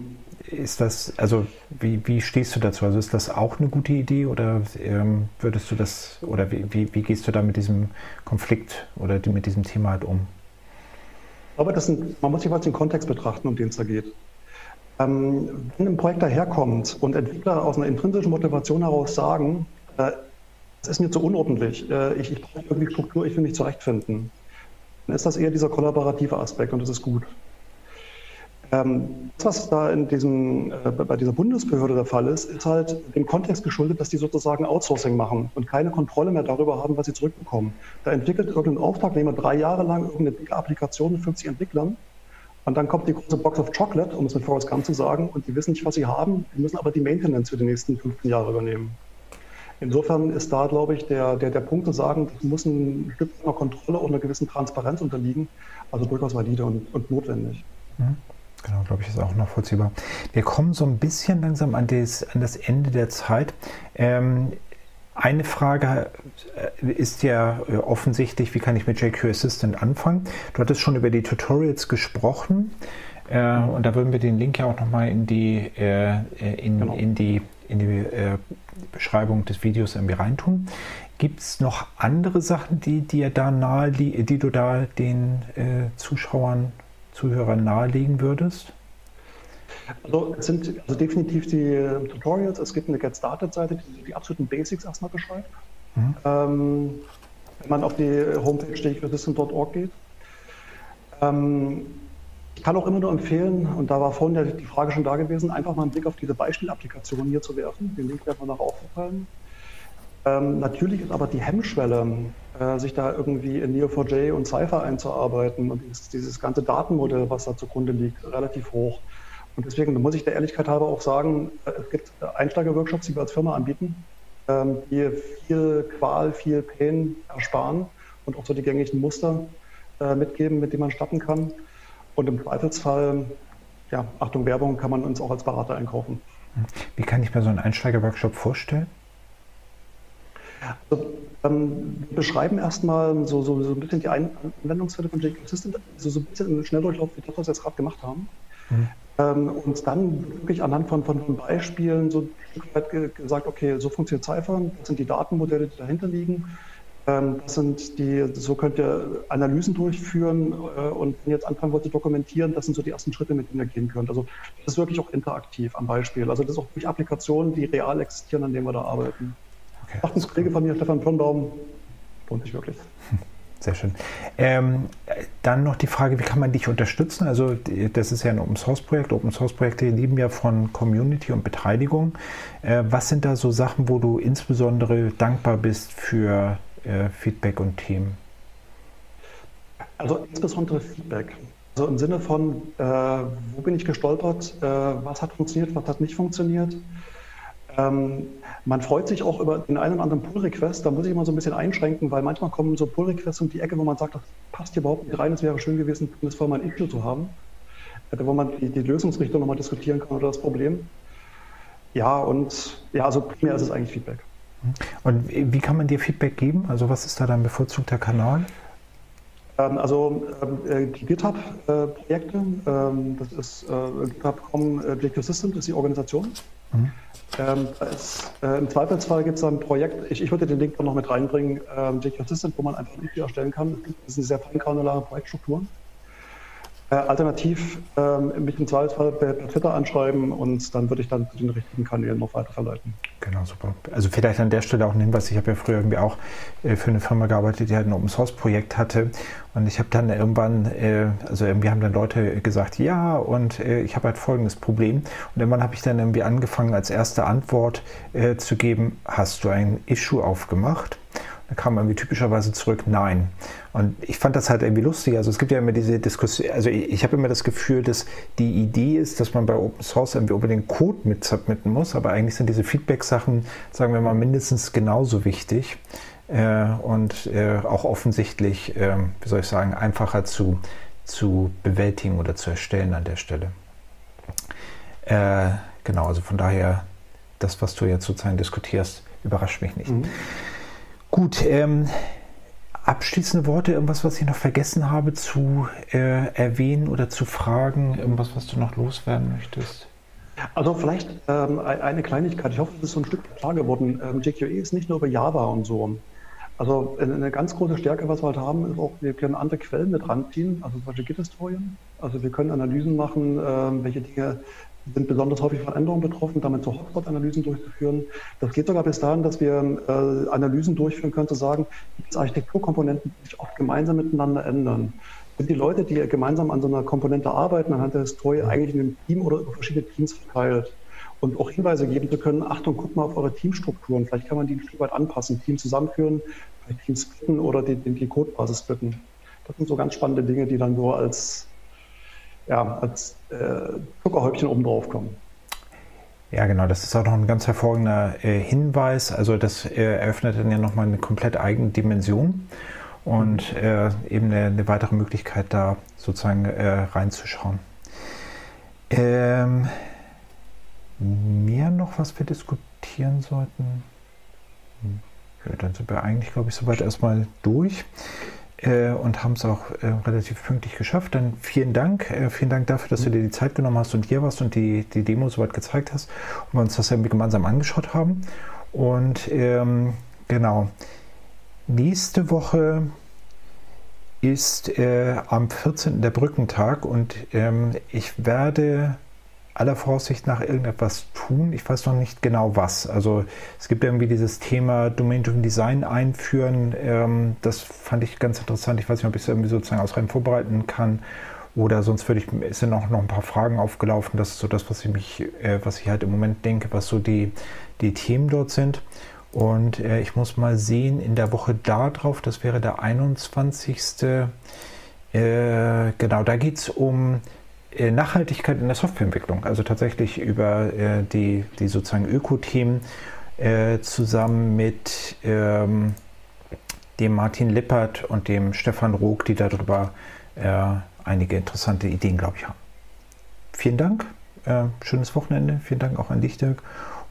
Ist das, also wie, wie stehst du dazu? Also ist das auch eine gute Idee oder ähm, würdest du das, oder wie, wie, wie, gehst du da mit diesem Konflikt oder mit diesem Thema halt um? Aber das sind, man muss jeweils den Kontext betrachten, um den es da geht. Ähm, wenn ein Projekt daherkommt und Entwickler aus einer intrinsischen Motivation heraus sagen, äh, es ist mir zu unordentlich, äh, ich, ich brauche irgendwie Struktur, ich will mich zurechtfinden, dann ist das eher dieser kollaborative Aspekt und das ist gut. Ähm, das, was da in diesem, äh, bei dieser Bundesbehörde der Fall ist, ist halt dem Kontext geschuldet, dass die sozusagen Outsourcing machen und keine Kontrolle mehr darüber haben, was sie zurückbekommen. Da entwickelt irgendein Auftragnehmer drei Jahre lang irgendeine dicke Applikation mit 50 Entwicklern und dann kommt die große Box of Chocolate, um es mit Forrest Gump zu sagen, und die wissen nicht, was sie haben, die müssen aber die Maintenance für die nächsten 15 Jahre übernehmen. Insofern ist da, glaube ich, der, der, der Punkt zu sagen, das muss ein Stück einer Kontrolle und einer gewissen Transparenz unterliegen, also durchaus valide und, und notwendig. Mhm. Genau, glaube ich, ist auch nachvollziehbar. Wir kommen so ein bisschen langsam an das, an das Ende der Zeit. Ähm, eine Frage ist ja äh, offensichtlich, wie kann ich mit JQ Assistant anfangen? Du hattest schon über die Tutorials gesprochen äh, und da würden wir den Link ja auch nochmal in die, äh, in, genau. in die, in die äh, Beschreibung des Videos irgendwie reintun. Gibt es noch andere Sachen, die dir da nahe, die, die du da den äh, Zuschauern Zuhörern nahelegen würdest? Also es sind also definitiv die äh, Tutorials. Es gibt eine Get Started-Seite, die die absoluten Basics erstmal beschreibt. Mhm. Ähm, wenn man auf die Homepage stechigsystem.org geht. Ähm, ich kann auch immer nur empfehlen, und da war vorhin ja die Frage schon da gewesen, einfach mal einen Blick auf diese Beispielapplikation hier zu werfen. Den Link werden wir noch aufgefallen. Ähm, natürlich ist aber die Hemmschwelle, äh, sich da irgendwie in Neo4j und Cypher einzuarbeiten und dieses, dieses, ganze Datenmodell, was da zugrunde liegt, relativ hoch. Und deswegen muss ich der Ehrlichkeit halber auch sagen, äh, es gibt Einsteigerworkshops, die wir als Firma anbieten, die viel Qual, viel Pain ersparen und auch so die gängigen Muster äh, mitgeben, mit denen man starten kann. Und im Zweifelsfall, ja, Achtung Werbung, kann man uns auch als Berater einkaufen. Wie kann ich mir so einen Einsteigerworkshop vorstellen? Also, ähm, wir beschreiben erstmal so, so, so ein bisschen die Anwendungsfälle von JQ Assistant, also so ein bisschen im Schnelldurchlauf, wie das, was wir jetzt gerade gemacht haben. Mhm. Ähm, und dann wirklich anhand von, von Beispielen so ein Stück weit gesagt, okay, so funktioniert Cypher, das sind die Datenmodelle, die dahinter liegen. Ähm, das sind die, so könnt ihr Analysen durchführen äh, und wenn ihr jetzt anfangen wollt zu dokumentieren, das sind so die ersten Schritte, mit denen ihr gehen könnt. Also das ist wirklich auch interaktiv am Beispiel. Also das ist auch durch Applikationen, die real existieren, an denen wir da arbeiten. Okay. Macht ein Kollege von mir, Stefan Plonbaum, lohnt sich wirklich. Sehr schön. Ähm, dann noch die Frage, wie kann man dich unterstützen? Also das ist ja ein Open Source Projekt. Open Source Projekte leben ja von Community und Beteiligung. Äh, was sind da so Sachen, wo du insbesondere dankbar bist für äh, Feedback und Themen? Also insbesondere Feedback. Also im Sinne von, äh, wo bin ich gestolpert, äh, was hat funktioniert, was hat nicht funktioniert. Ähm, man freut sich auch über den einen oder anderen Pull-Request. Da muss ich immer so ein bisschen einschränken, weil manchmal kommen so Pull-Requests um die Ecke, wo man sagt, das passt hier überhaupt nicht rein. Es wäre schön gewesen, das vorher mal ein Issue zu haben, äh, wo man die, die Lösungsrichtung nochmal diskutieren kann oder das Problem. Ja, und ja, also primär ist es eigentlich Feedback. Und wie kann man dir Feedback geben? Also was ist da dein bevorzugter Kanal? Ähm, also ähm, äh, die GitHub-Projekte, ähm, das ist äh, GitHub.com JQ System, das ist die Organisation. Mhm. Ähm, ist, äh, Im Zweifelsfall gibt es ein Projekt, ich, ich, würde den Link noch mit reinbringen, ähm, JQ Assistant, wo man einfach ein Video erstellen kann. Das sind sehr feingranulare Projektstrukturen. Äh, alternativ ähm, mich im Zweifelsfall per, Twitter anschreiben und dann würde ich dann zu den richtigen Kanälen noch weiter verleiten. Genau, super. Also vielleicht an der Stelle auch ein Hinweis. Ich habe ja früher irgendwie auch äh, für eine Firma gearbeitet, die halt ein Open Source Projekt hatte. Und ich habe dann irgendwann, äh, also irgendwie haben dann Leute gesagt, ja, und äh, ich habe halt folgendes Problem. Und irgendwann habe ich dann irgendwie angefangen, als erste Antwort äh, zu geben, hast du ein Issue aufgemacht? Da kam irgendwie typischerweise zurück, nein. Und ich fand das halt irgendwie lustig. Also es gibt ja immer diese Diskussion, also ich, ich habe immer das Gefühl, dass die Idee ist, dass man bei Open Source irgendwie unbedingt Code mit submitten muss, aber eigentlich sind diese Feedback-Sachen, sagen wir mal, mindestens genauso wichtig äh, und äh, auch offensichtlich, äh, wie soll ich sagen, einfacher zu, zu bewältigen oder zu erstellen an der Stelle. Äh, genau, also von daher, das, was du jetzt sozusagen diskutierst, überrascht mich nicht. Mhm. Gut, ähm, abschließende Worte, irgendwas, was ich noch vergessen habe zu äh, erwähnen oder zu fragen, irgendwas, was du noch loswerden möchtest? Also vielleicht ähm, eine Kleinigkeit, ich hoffe, es ist so ein Stück klar geworden. Ähm, JQE ist nicht nur über Java und so. Also eine ganz große Stärke, was wir halt haben, ist auch, wir können andere Quellen mit ranziehen, also zum Beispiel Git-Historien. Also wir können Analysen machen, ähm, welche Dinge sind besonders häufig von Änderungen betroffen, damit so Hotspot-Analysen durchzuführen. Das geht sogar bis dahin, dass wir äh, Analysen durchführen können, zu sagen, gibt es Architekturkomponenten, die sich oft gemeinsam miteinander ändern. sind die Leute, die gemeinsam an so einer Komponente arbeiten, anhand der Historie eigentlich in einem Team oder über verschiedene Teams verteilt. Und auch Hinweise geben zu können, Achtung, guckt mal auf eure Teamstrukturen, vielleicht kann man die ein Stück weit anpassen, Team zusammenführen, vielleicht Teams splitten oder die, die, die Codebasis splitten. Das sind so ganz spannende Dinge, die dann so als, ja, als äh, Zuckerhäubchen oben drauf kommen. Ja, genau, das ist auch noch ein ganz hervorragender äh, Hinweis. Also das äh, eröffnet dann ja nochmal eine komplett eigene Dimension und äh, eben eine, eine, weitere Möglichkeit, da sozusagen äh, reinzuschauen. Ähm, mehr noch, was wir diskutieren sollten? Hm, ja, dann sind wir eigentlich, glaube ich, soweit erstmal durch äh, und haben es auch äh, relativ pünktlich geschafft. Dann vielen Dank. Äh, vielen Dank dafür, dass du dir die Zeit genommen hast und hier warst und die, die Demo soweit gezeigt hast und wir uns das irgendwie gemeinsam angeschaut haben. Und ähm, genau, nächste Woche ist äh, am 14. der Brückentag und ähm, ich werde aller Voraussicht nach irgendetwas tun. Ich weiß noch nicht genau was. Also es gibt irgendwie dieses Thema Domain-Driven Design einführen. Ähm, das fand ich ganz interessant. Ich weiß nicht, ob ich es irgendwie sozusagen ausreichend vorbereiten kann. Oder sonst würde ich, sind auch noch ein paar Fragen aufgelaufen. Das ist so das, was ich mich, äh, was ich halt im Moment denke, was so die, die Themen dort sind. Und äh, ich muss mal sehen, in der Woche darauf, das wäre der 21. Äh, genau, da geht es um Nachhaltigkeit in der Softwareentwicklung, also tatsächlich über äh, die, die sozusagen Öko-Themen äh, zusammen mit ähm, dem Martin Lippert und dem Stefan Rog, die darüber äh, einige interessante Ideen, glaube ich, haben. Vielen Dank, äh, schönes Wochenende, vielen Dank auch an dich, Dirk,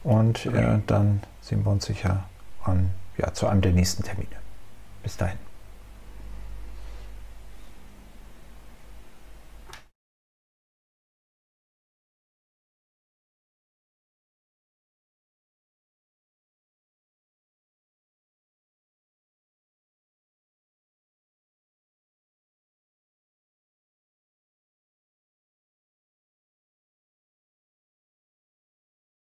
und äh, dann sehen wir uns sicher an, ja, zu einem der nächsten Termine. Bis dahin.